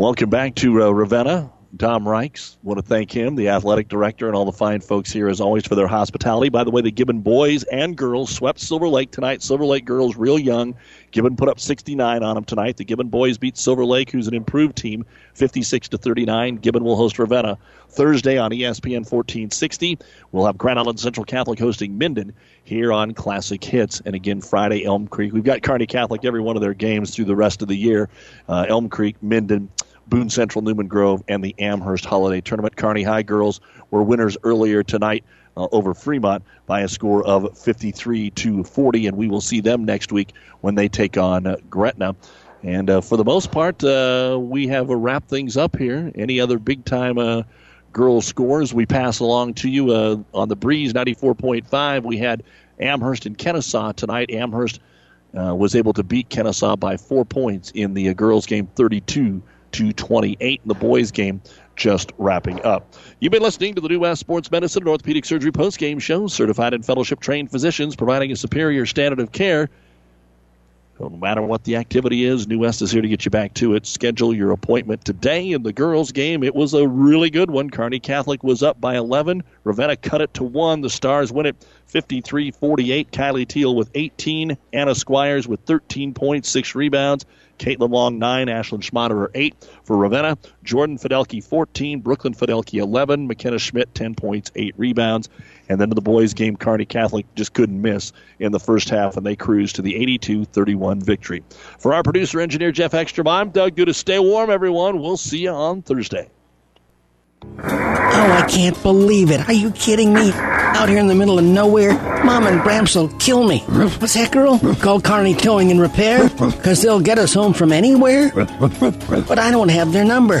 Welcome back to uh, Ravenna Tom Reichs. Want to thank him, the athletic director, and all the fine folks here, as always, for their hospitality. By the way, the Gibbon boys and girls swept Silver Lake tonight. Silver Lake girls, real young. Gibbon put up 69 on them tonight. The Gibbon boys beat Silver Lake, who's an improved team, 56 to 39. Gibbon will host Ravenna Thursday on ESPN 1460. We'll have Grand Island Central Catholic hosting Minden here on Classic Hits. And again, Friday, Elm Creek. We've got Kearney Catholic every one of their games through the rest of the year. Uh, Elm Creek, Minden. Boone Central, Newman Grove, and the Amherst Holiday Tournament. Kearney High girls were winners earlier tonight uh, over Fremont by a score of 53 to 40, and we will see them next week when they take on uh, Gretna. And uh, for the most part, uh, we have uh, wrapped things up here. Any other big time uh, girls scores we pass along to you on the Breeze 94.5. We had Amherst and Kenesaw tonight. Amherst was able to beat Kenesaw by four points in the girls game 32 to 28 in the boys game just wrapping up. You've been listening to the New West Sports Medicine and Orthopedic Surgery post game show. Certified and fellowship trained physicians providing a superior standard of care. No matter what the activity is, New West is here to get you back to it. Schedule your appointment today in the girls' game. It was a really good one. Kearney Catholic was up by 11. Ravenna cut it to 1. The Stars win it 53 48. Kylie Teal with 18. Anna Squires with 13 points, 6 rebounds. Caitlin Long, 9. Ashlyn Schmaderer, 8 for Ravenna. Jordan Fidelke, 14. Brooklyn Fidelke, 11. McKenna Schmidt, 10 points, 8 rebounds. And then the boys' game, Kearney Catholic just couldn't miss in the first half, and they cruised to the 82 31 victory. For our producer engineer, Jeff Ekstrom, I'm Doug Duda. Stay warm, everyone. We'll see you on Thursday. Oh, I can't believe it. Are you kidding me? Out here in the middle of nowhere, Mom and Gramps will kill me. What's that, girl? Call Kearney Towing and Repair? Because they'll get us home from anywhere? But I don't have their number.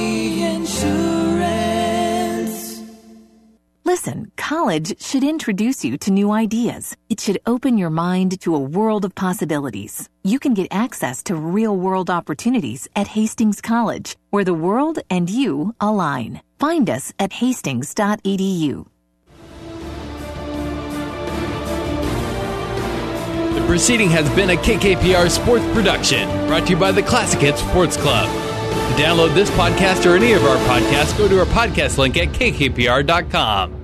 Listen, college should introduce you to new ideas. It should open your mind to a world of possibilities. You can get access to real world opportunities at Hastings College, where the world and you align. Find us at hastings.edu. The proceeding has been a KKPR sports production brought to you by the Classic Hits Sports Club. To download this podcast or any of our podcasts, go to our podcast link at kkpr.com.